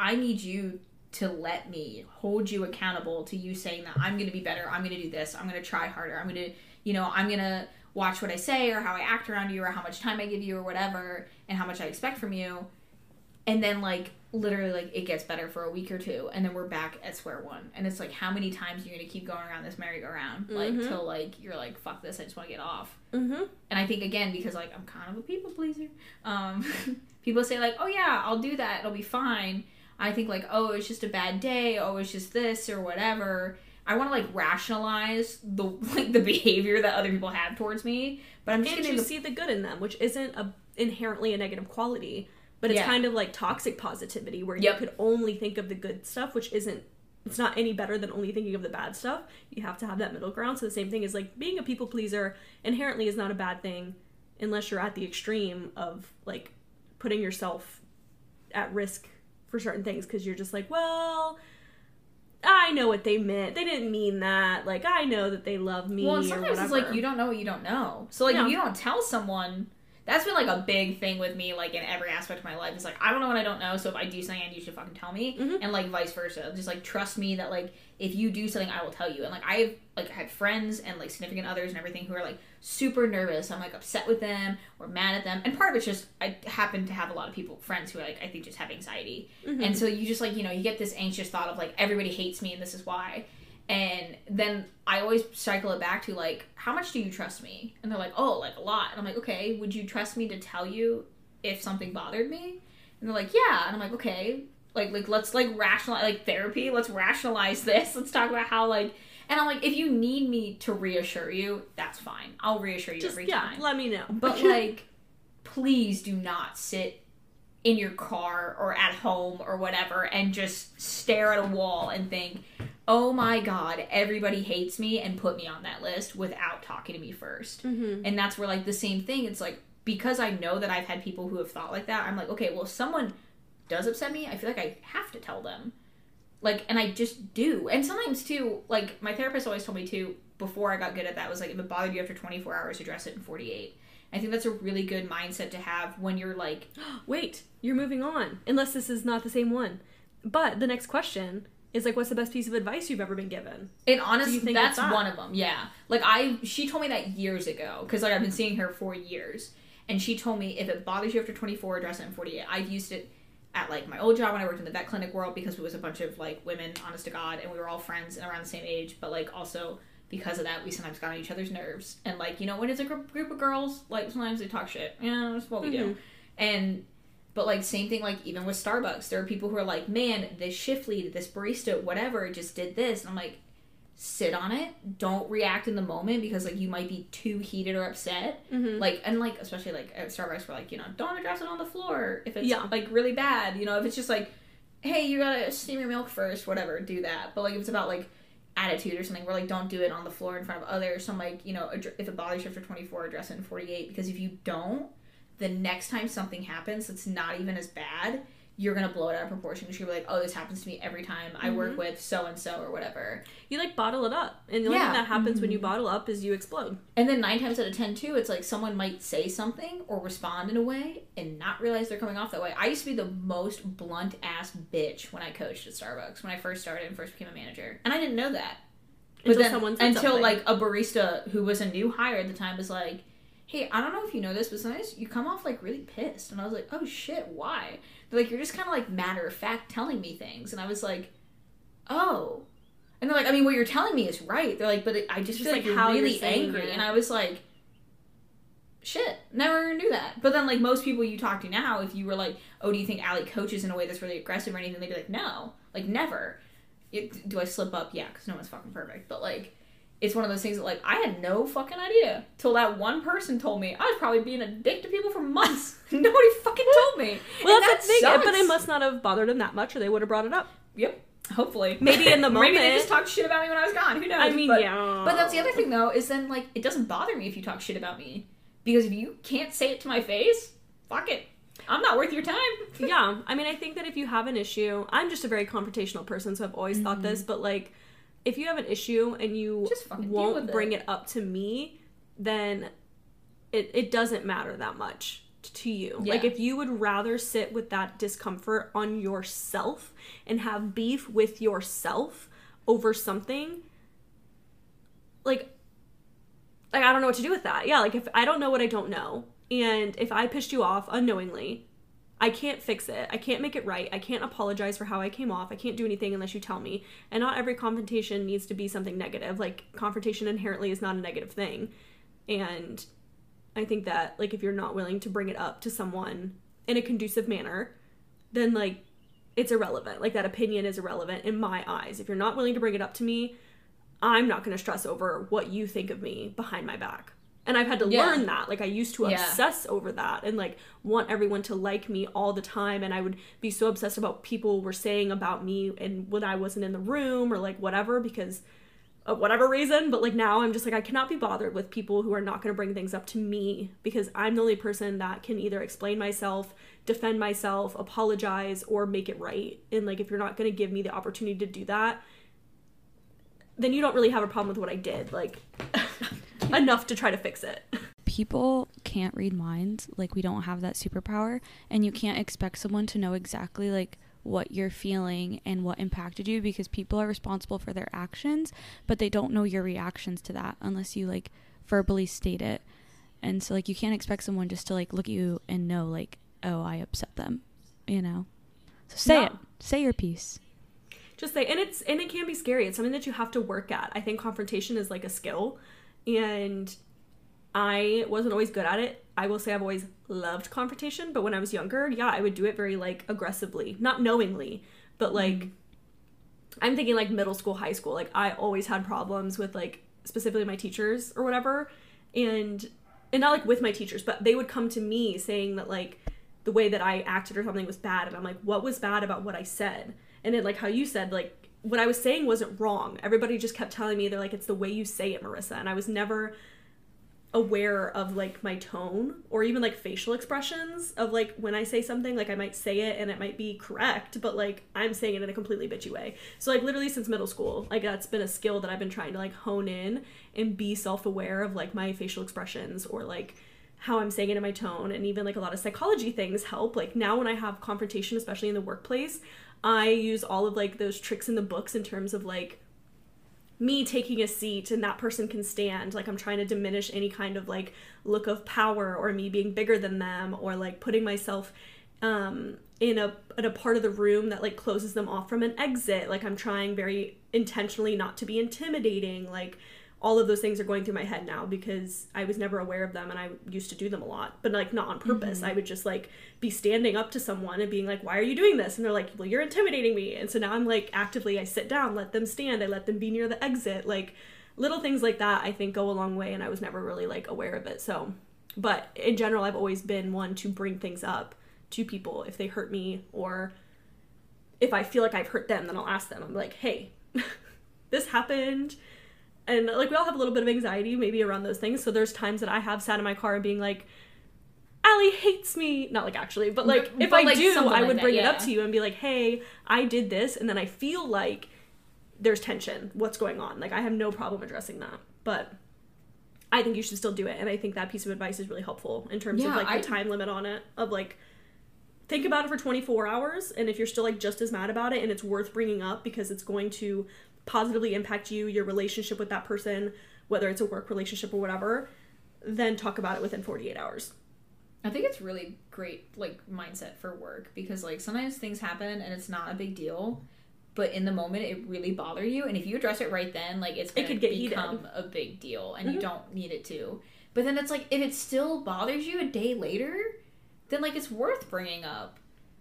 I need you to let me hold you accountable to you saying that I'm gonna be better, I'm gonna do this, I'm gonna try harder, I'm gonna, you know, I'm gonna watch what I say or how I act around you or how much time I give you or whatever and how much I expect from you and then like literally like it gets better for a week or two and then we're back at square one. And it's like how many times are you gonna keep going around this merry-go-round? Like Mhm. till like you're like fuck this i just want to get off. Mm-hmm. and i think again because like i'm kind of a people pleaser um people say like oh yeah i'll do that it'll be fine. I think like oh it's just a bad day oh it's just this or whatever. I want to like rationalize the like the behavior that other people have towards me but i'm just and getting you the see the good in them, which isn't a inherently a negative quality, but it's Yeah. kind of like toxic positivity where Yep. you could only think of the good stuff, which isn't. It's not any better than only thinking of the bad stuff. You have to have that middle ground. So the same thing is like being a people pleaser inherently is not a bad thing, unless you're at the extreme of like putting yourself at risk for certain things because you're just like, well, I know what they meant. They didn't mean that. Like I know that they love me Well, sometimes it's like you don't know what you don't know. So like Yeah. if you don't tell someone, that's been like a big thing with me, like in every aspect of my life. It's like I don't know what I don't know, so if I do something, you should fucking tell me, Mhm. and like vice versa. Just like trust me that like if you do something, I will tell you. And like I've like had friends and like significant others and everything who are like super nervous. I'm like upset with them or mad at them, and part of it's just I happen to have a lot of people friends who like I think just have anxiety, Mhm. and so you just like you know you get this anxious thought of like everybody hates me and this is why. And then I always cycle it back to like, how much do you trust me? And they're like, oh, like a lot. And I'm like, okay, would you trust me to tell you if something bothered me? And they're like, yeah. And I'm like, okay, like like let's like rationalize like therapy. Let's rationalize this. Let's talk about how like. And I'm like, if you need me to reassure you, that's fine. I'll reassure you just every yeah, time. let me know. But like, please do not sit in your car or at home or whatever and just stare at a wall and think, oh my god, everybody hates me and put me on that list without talking to me 1st Mhm. And that's where like the same thing. It's like because I know that I've had people who have thought like that. I'm like, okay, well, if someone does upset me, I feel like I have to tell them. Like, and I just do. And sometimes too, like my therapist always told me too. Before I got good at that, was like if it bothered you after 24 hours, address it in 48. I think that's a really good mindset to have when you're like, Wait, you're moving on. Unless this is not the same one. But the next question is like, what's the best piece of advice you've ever been given? And honestly, that's that? one of them. Yeah, like I, she told me that years ago because like I've been seeing her for years, and she told me if it bothers you after 24, address it in 48. I've used it at like my old job when I worked in the vet clinic world because it was a bunch of like women, honest to God, and we were all friends and around the same age. But like also because of that, we sometimes got on each other's nerves. And like you know, when it's a gr- group of girls, like sometimes they talk shit. You know, that's what we do. Mhm. And but like same thing, like even with Starbucks, there are people who are like, man, this shift lead, this barista, whatever, just did this, and I'm like, sit on it, don't react in the moment because like you might be too heated or upset. Mhm. Like and like especially like at Starbucks, we're like, you know, don't address it on the floor if it's Yeah. like really bad. You know, if it's just like, hey, you gotta steam your milk first, whatever, do that. But like if it's about like attitude or something, we're like, don't do it on the floor in front of others. So I'm like, you know, if it bothers you after 24, address it in 48 because if you don't the next time something happens that's not even as bad, you're gonna blow it out of proportion because you're like, oh, this happens to me every time I work mm-hmm. with so and so or whatever. You like bottle it up. And the only Yeah. thing that happens when you mm-hmm. bottle up is you explode. And then nine times out of ten, too, it's like someone might say something or respond in a way and not realize they're coming off that way. I used to be the most blunt ass bitch when I coached at Starbucks when I first started and first became a manager, and I didn't know that. But Until then, someone said until something. like a barista who was a new hire at the time was like, "Hey, I don't know if you know this, but sometimes you come off like really pissed." And I was like, "Oh shit, why?" They're like, "You're just kind of like matter of fact telling me things," and I was like, "Oh." And they're like, "I mean, what you're telling me is right." They're like, "But it, I just, Just, feel like, how you're really angry," it. and I was like. Shit, never knew that. But then, like most people you talk to now, if you were like, "Oh, do you think Allie coaches in a way that's really aggressive or anything?" They'd be like, "No, like never." It, do I slip up? Yeah, because no one's fucking perfect. But like, it's one of those things that like I had no fucking idea till that one person told me. I was probably being a dick to people for months. Nobody fucking told me. Well, And that's that the thing. But it must not have bothered them that much, or they would have brought it up. Yep. Hopefully. Maybe in the moment. Maybe they just talked shit about me when I was gone. Who knows? I mean, but, yeah. But that's the other thing though, is then like it doesn't bother me if you talk shit about me. Because if you can't say it to my face, fuck it. I'm not worth your time. yeah, I mean, I think that if you have an issue, I'm just a very confrontational person, so I've always thought mm-hmm. this. But like, if you have an issue and you. Just won't bring it. it up to me, then it it doesn't matter that much to you. Like, if you would rather sit with that discomfort on yourself and have beef with yourself over something, like like I don't know what to do with that. Yeah, like if I don't know what I don't know, and if I pissed you off unknowingly, I can't fix it. I can't make it right. I can't apologize for how I came off. I can't do anything unless you tell me. And not every confrontation needs to be something negative. Like confrontation inherently is not a negative thing. And I think that like if you're not willing to bring it up to someone in a conducive manner, then like it's irrelevant. Like that opinion is irrelevant in my eyes. If you're not willing to bring it up to me, I'm not going to stress over what you think of me behind my back. And I've had to Yeah. learn that. Like I used to Yeah. obsess over that and like want everyone to like me all the time and I would be so obsessed about people were saying about me and when I wasn't in the room or like whatever because of whatever reason, but like now I'm just like I cannot be bothered with people who are not going to bring things up to me because I'm the only person that can either explain myself, defend myself, apologize or make it right. And like if you're not going to give me the opportunity to do that, then you don't really have a problem with what I did. Like enough to try to fix it. People can't read minds. Like we don't have that superpower and you can't expect someone to know exactly like what you're feeling and what impacted you because people are responsible for their actions, but they don't know your reactions to that unless you like verbally state it. And so like you can't expect someone just to like look at you and know like, oh, I upset them, you know. So say No. it. Say your piece. just say and it's and it can be scary it's something that you have to work at i think confrontation is like a skill and i wasn't always good at it. I will say i've always loved confrontation but when i was younger yeah i would do it very like aggressively. Not knowingly but mm-hmm. like i'm thinking like middle school high school. Like i always had problems with like specifically my teachers or whatever. And and not like with my teachers but they would come to me saying that like the way that i acted or something was bad. And i'm like what was bad about what i said? And then like how you said like what i was saying wasn't wrong everybody just kept telling me they're like it's the way you say it marissa and i was never aware of like my tone or even like facial expressions of like when I say something like I might say it and it might be correct but like I'm saying it in a completely bitchy way. So like literally since middle school like that's been a skill that I've been trying to like hone in and be self-aware of like my facial expressions or like how I'm saying it in my tone and even like a lot of psychology things help. Like now when I have confrontation especially in the workplace, I use all of like those tricks in the books in terms of like me taking a seat and that person can stand. Like i'm trying to diminish any kind of like look of power or me being bigger than them or like putting myself um in a in a part of the room that like closes them off from an exit. Like i'm trying very intentionally not to be intimidating. Like all of those things are going through my head now because I was never aware of them and I used to do them a lot, but like not on purpose. Mm-hmm. I would just like be standing up to someone and being like, "Why are you doing this?" And they're like, "Well, you're intimidating me." And so now I'm like actively I sit down, let them stand, I let them be near the exit, like little things like that I think go a long way and I was never really like aware of it. So, but in general, I've always been one to bring things up to people if they hurt me or if I feel like I've hurt them, then I'll ask them. I'm like, "Hey, this happened." And like we all have a little bit of anxiety maybe around those things. So there's times that i have sat in my car and being like Allie hates me. Not like actually but like if but, i like, do i like would that, bring it up to you and be like hey i did this and then i feel like there's tension. What's going on? Like i have no problem addressing that but i think you should still do it and i think that piece of advice is really helpful in terms of like the I- time limit on it of like think about it for 24 hours and if you're still like just as mad about it and it's worth bringing up because it's going to positively impact you your relationship with that person whether it's a work relationship or whatever then talk about it within 48 hours I think it's really great like mindset for work because like sometimes things happen and it's not a big deal, but in the moment it really bother you and if you address it right then, like it's gonna could get heated. become a big deal and you Mhm. don't need it to. But then it's like if it still bothers you a day later, then like it's worth bringing up.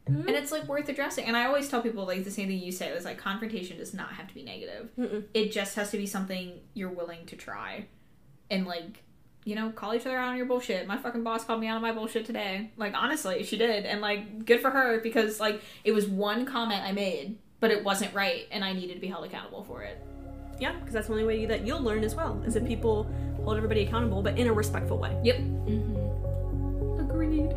Mhm. And it's like worth addressing. And I always tell people like the same thing you say. It was like confrontation does not have to be negative. Mm-mm. It just has to be something you're willing to try. And like, you know, call each other out on your bullshit. My fucking boss called me out on my bullshit today. Like honestly, she did. And like good for her because like it was one comment I made, but it wasn't right and I needed to be held accountable for it. yeah because that's the only way that you'll learn as well is if people hold everybody accountable but in a respectful way Yep. Mm-hmm. Agreed.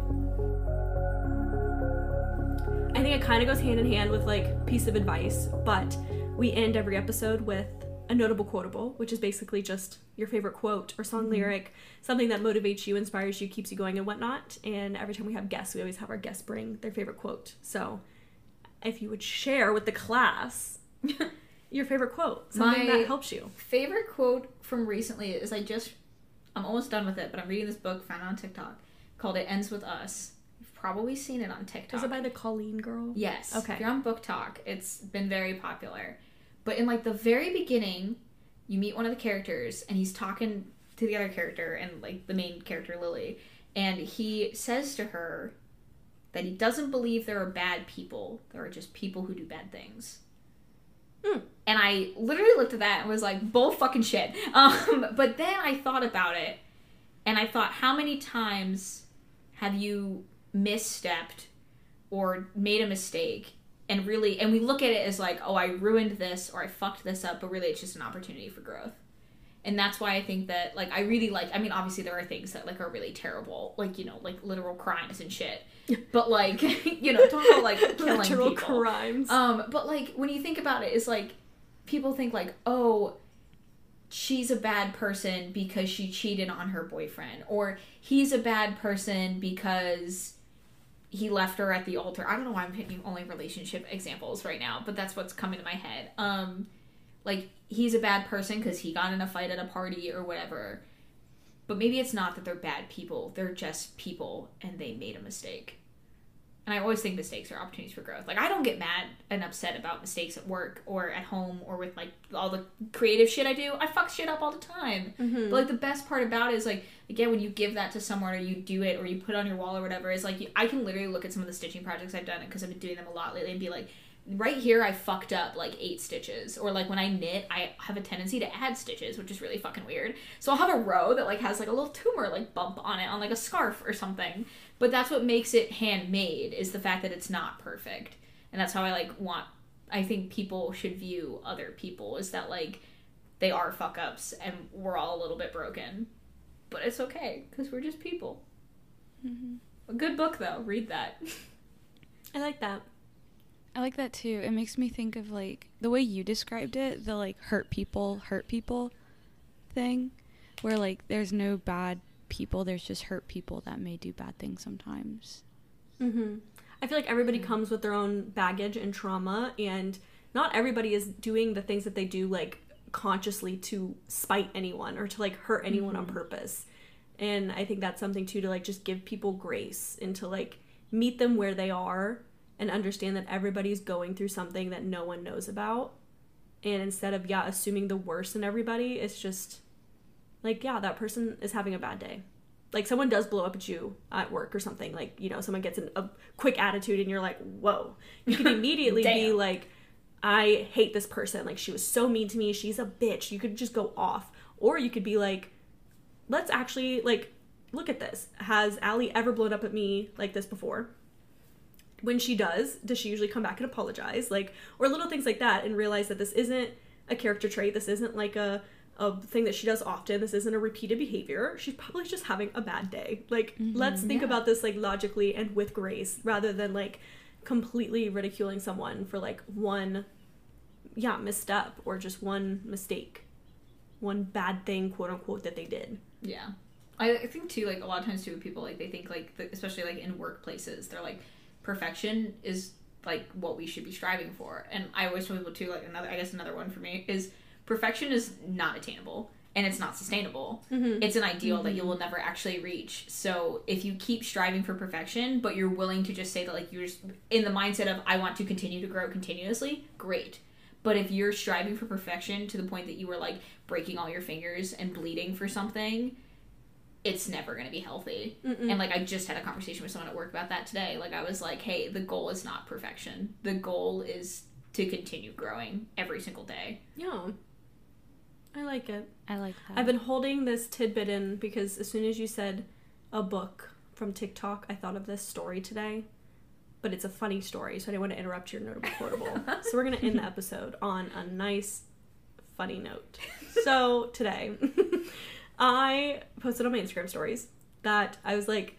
I think it kind of goes hand in hand with like piece of advice, but we end every episode with a notable quotable, which is basically just your favorite quote or song mm-hmm. lyric, something that motivates you, inspires you, keeps you going, and whatnot. And every time we have guests, we always have our guests bring their favorite quote. So if you would share with the class your favorite quote, something My- that helps you. Favorite quote from recently is I just I'm almost done with it, but I'm reading this book found on TikTok called It Ends With Us. Probably seen it on TikTok. Is it by the Colleen girl? Yes. Okay. If you're on BookTok, it's been very popular. But in like the very beginning, you meet one of the characters and he's talking to the other character and like the main character Lily, and he says to her that he doesn't believe there are bad people. There are just people who do bad things. Hmm. And I literally looked at that and was like, bull fucking shit. Um, but then I thought about it and I thought, how many times have you misstepped or made a mistake and really and we look at it as like oh i ruined this or i fucked this up but really it's just an opportunity for growth. And that's why i think that like i really like i mean obviously there are things that like are really terrible like you know like literal crimes and shit. But like you know talk about like killing Literal people. crimes. um but like when you think about it it's like people think like oh she's a bad person because she cheated on her boyfriend or he's a bad person because he left her at the altar. I don't know why I'm picking only relationship examples right now, but that's what's coming to my head. Um like he's a bad person cuz he got in a fight at a party or whatever. But maybe it's not that they're bad people. They're just people and they made a mistake. And I always think mistakes are opportunities for growth. Like I don't get mad and upset about mistakes at work or at home or with like all the creative shit I do. I fuck shit up all the time. Mm-hmm. But like the best part about it is like again when you give that to someone or you do it or you put it on your wall or whatever is like I can literally look at some of the stitching projects I've done because I've been doing them a lot lately and be like right here I fucked up like eight stitches or like when I knit I have a tendency to add stitches which is really fucking weird. So I'll have a row that like has like a little tumor like bump on it on like a scarf or something. But that's what makes it handmade is the fact that it's not perfect. And that's how I like want I think people should view other people is that like they are fuck ups and we're all a little bit broken. But it's okay because we're just people. Mm-hmm. A good book though. Read that. I like that. I like that too. It makes me think of like the way you described it, the like hurt people, hurt people thing, where like there's no bad people, there's just hurt people that may do bad things sometimes. hmm I feel like everybody comes with their own baggage and trauma, and not everybody is doing the things that they do like consciously to spite anyone or to like hurt anyone on purpose. And I think that's something too to like just give people grace and to like meet them where they are and understand that everybody's going through something that no one knows about. And instead of yeah assuming the worst in everybody, it's just like yeah that person is having a bad day. Like someone does blow up at you at work or something like you know someone gets in a quick attitude and you're like whoa. You can immediately be like i hate this person. Like she was so mean to me. She's a bitch. You could just go off. Or you could be like let's actually like look at this. Has Allie ever blown up at me like this before? When she does does she usually come back and apologize? Like or little things like that and realize that this isn't a character trait. This isn't like a a thing that she does often this isn't a repeated behavior she's probably just having a bad day like mm-hmm, let's think yeah. about this like logically and with grace rather than like completely ridiculing someone for like one yeah misstep or just one mistake one bad thing quote unquote that they did Yeah. I, I think too, like a lot of times too, people like they think like, the, especially like in workplaces, they're like, perfection is like what we should be striving for. And I always tell people too, like another, I guess another one for me is perfection is not attainable and it's not sustainable. Mm-hmm. It's an ideal that you mm-hmm. will never actually reach. So if you keep striving for perfection, but you're willing to just say that like you're just in the mindset of I want to continue to grow continuously, great. But if you're striving for perfection to the point that you were like breaking all your fingers and bleeding for something, it's never going to be healthy. And like I just had a conversation with someone at work about that today. Like I was like, "Hey, the goal is not perfection. The goal is to continue growing every single day." yeah i like it I like that. I've been holding this tidbit in because as soon as you said a book from TikTok, I thought of this story today. But it's a funny story, so I didn't want to interrupt your notable quotable. so we're gonna end the episode on a nice, funny note. So today, I posted on my Instagram stories that I was like,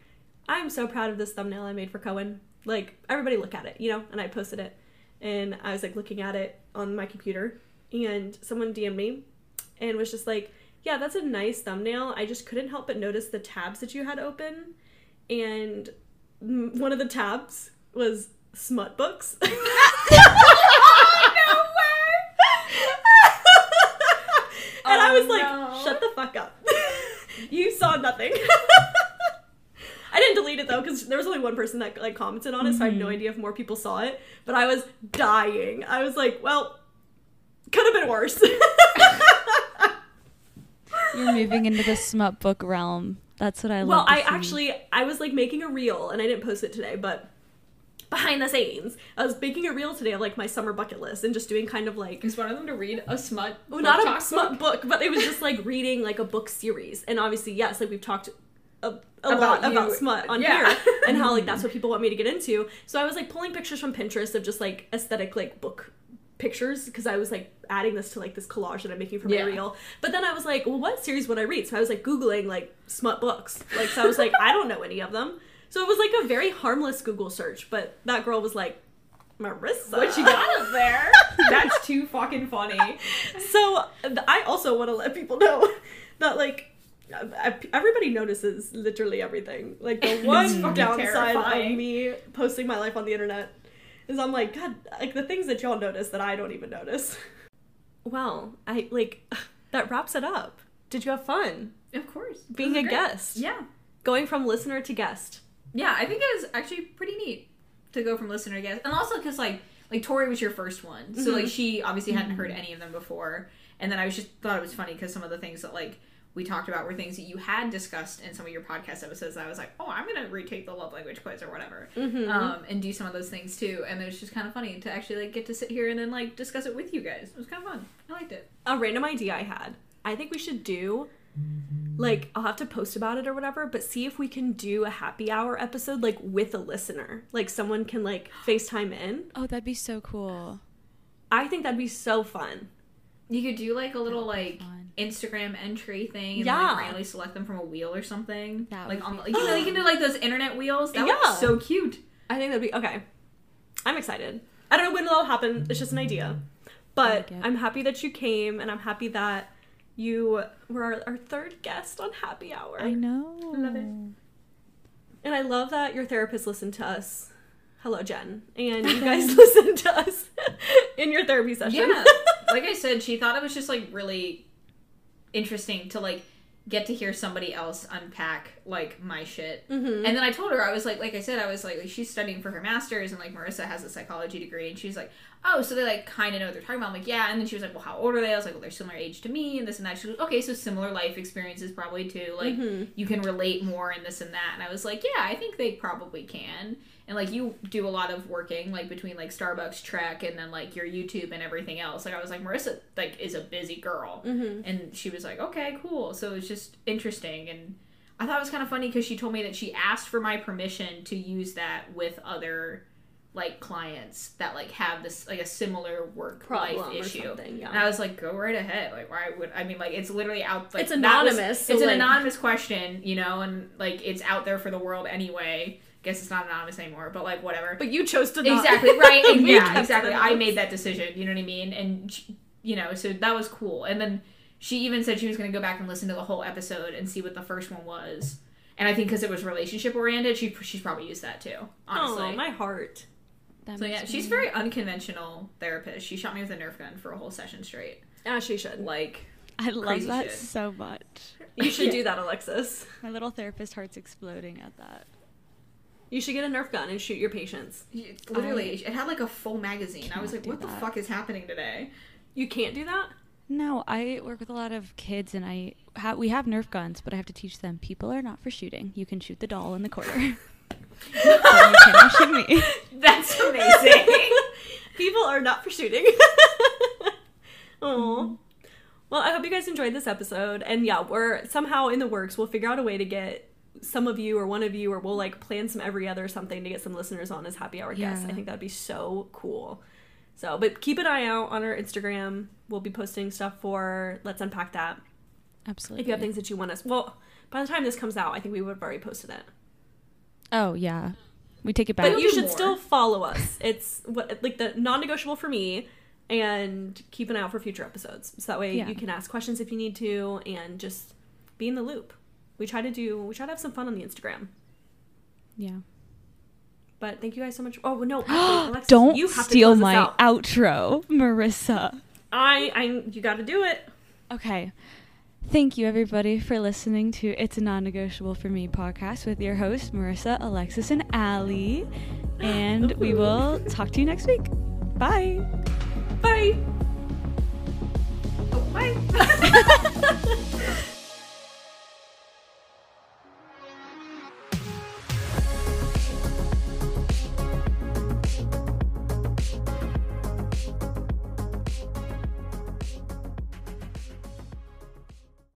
I'm so proud of this thumbnail I made for Cohen. Like everybody look at it, you know? And I posted it, and I was like looking at it on my computer, and someone DM'd me and was just like, yeah, that's a nice thumbnail. I just couldn't help but notice the tabs that you had open. And one of the tabs was smut books. no and I was Oh, like, no. shut the fuck up. you saw nothing. I didn't delete it though because there was only one person that like commented on it, so I have no mm-hmm. idea if more people saw it. But I was dying. I was like, well, could have been worse. You're moving into the smut book realm. That's what I love. well, I see. actually I was like making a reel and I didn't post it today, but behind the scenes, I was making a reel today of like my summer bucket list and just doing kind of like Is one of them to read a smut? well, not talk a smut book, but it was just like reading like a book series. And obviously, yes, like we've talked a, a About lot you. about smut on Yeah. here and how like that's what people want me to get into. So I was like pulling pictures from Pinterest of just like aesthetic like book pictures because I was like adding this to like this collage that I'm making for my Yeah. reel. But then I was like, well, what series would I read? So I was like googling like smut books. Like so I was like, I don't know any of them. So it was like a very harmless Google search. But that girl was like, Marissa, What you got up there? That's too fucking funny. so th- I also want to let people know that like everybody notices literally everything. Like the one downside terrifying. of me posting my life on the internet is I'm like God, like the things that y'all notice that I don't even notice. Well, I like that wraps it up. Did you have fun Of course. being a great. guest? Yeah. Going from listener to guest. Yeah, I think it was actually pretty neat to go from listener to guest, and also because like like Tori was your first one, so like mm-hmm. she obviously hadn't mm-hmm. heard any of them before, and then I was just thought it was funny because some of the things that like we talked about were things that you had discussed in some of your podcast episodes. I was like, oh, I'm gonna retake the love language quiz or whatever, um, and do some of those things too. And it was just kind of funny to actually like get to sit here and then like discuss it with you guys. It was kind of fun. I liked it. a random idea I had. I think we should do like I'll have to post about it or whatever, but see if we can do a happy hour episode like with a listener. Like someone can like FaceTime in. Oh, that'd be so cool. I think that'd be so fun. You could do like a little like fun. Instagram entry thing and Yeah. like randomly select them from a wheel or something. That like would on be you know you can do like those internet wheels. That would Yeah. be so cute. I think that'd be okay. I'm excited. I don't know when it'll happen. It's just an idea. But like. I'm happy that you came and I'm happy that you were our, our third guest on Happy Hour. I know. Love it. And I love that your therapist listened to us. Hello, Jen. And you guys listened to us in your therapy session. Yeah. Like I said, she thought it was just like really interesting to like get to hear somebody else unpack like my shit. Mhm. And then I told her I was like, like I said, I was like, like, she's studying for her master's, and like Marissa has a psychology degree, and she's like, oh, so they like kind of know what they're talking about. I'm like, yeah. And then she was like, well, how old are they? I was like, well, they're similar age to me, and this and that. She was okay, so similar life experiences probably too. Like Mhm. you can relate more and this and that. And I was like, yeah, I think they probably can. And like you do a lot of working like between like Starbucks, Trek, and then like your YouTube and everything else. Like I was like, Marissa like is a busy girl, Mhm. and she was like, okay, cool. So it's just interesting and. I thought it was kind of funny because she told me that she asked for my permission to use that with other like clients that like have this like a similar work Problem life issue. yeah. And I was like, go right ahead. Like why would I mean like it's literally out like It's that was- anonymous, so, it's an anonymous question, you know, and like it's out there for the world anyway. Guess it's not anonymous anymore, but like whatever. But you chose to not. exactly right. Yeah, exactly. I made that decision. You know what I mean? And you know, so that was cool. And then she even said she was going to go back and listen to the whole episode and see what the first one was. And I think because it was relationship oriented, she she's probably used that too. Honestly. Oh, my heart. That so yeah, makes she's me- very unconventional therapist. She shot me with a Nerf gun for a whole session straight. As she should. Like I love crazy that shit. so much. You should Yeah. do that, Alexis. My little therapist heart's exploding at that. You should get a Nerf gun and shoot your patients. literally, it had like a full magazine. I was like, Cannot do what the fuck is happening today? You can't do that? No, I work with a lot of kids, and I ha- we have Nerf guns, but I have to teach them people are not for shooting. You can shoot the doll in the corner. you cannot shoot me. That's amazing. People are not for shooting. Oh. Well, I hope you guys enjoyed this episode. And yeah, we're somehow in the works. We'll figure out a way to get some of you or one of you, or we'll like plan some every other something to get some listeners on as happy hour guests. I think that'd be so cool. So, but keep an eye out on our Instagram. We'll be posting stuff for Let's Unpack That. Absolutely. If you have things that you want us, well, by the time this comes out, I think we would have already posted it. Oh yeah, we take it back. But you should more. still follow us. It's what like the non-negotiable for me, and keep an eye out for future episodes. So that way Yeah. you can ask questions if you need to, and just be in the loop. We try to do. We try to have some fun on the Instagram. yeah. But thank you guys so much. Oh no! actually, Alexis, Don't you have steal us my out. outro, Marissa. I I you got to do it. Okay. Thank you, everybody, for listening to It's a Non Negotiable for Me podcast with your host, Marissa, Alexis, and Allie. And we will talk to you next week. Bye. Bye. Oh, bye.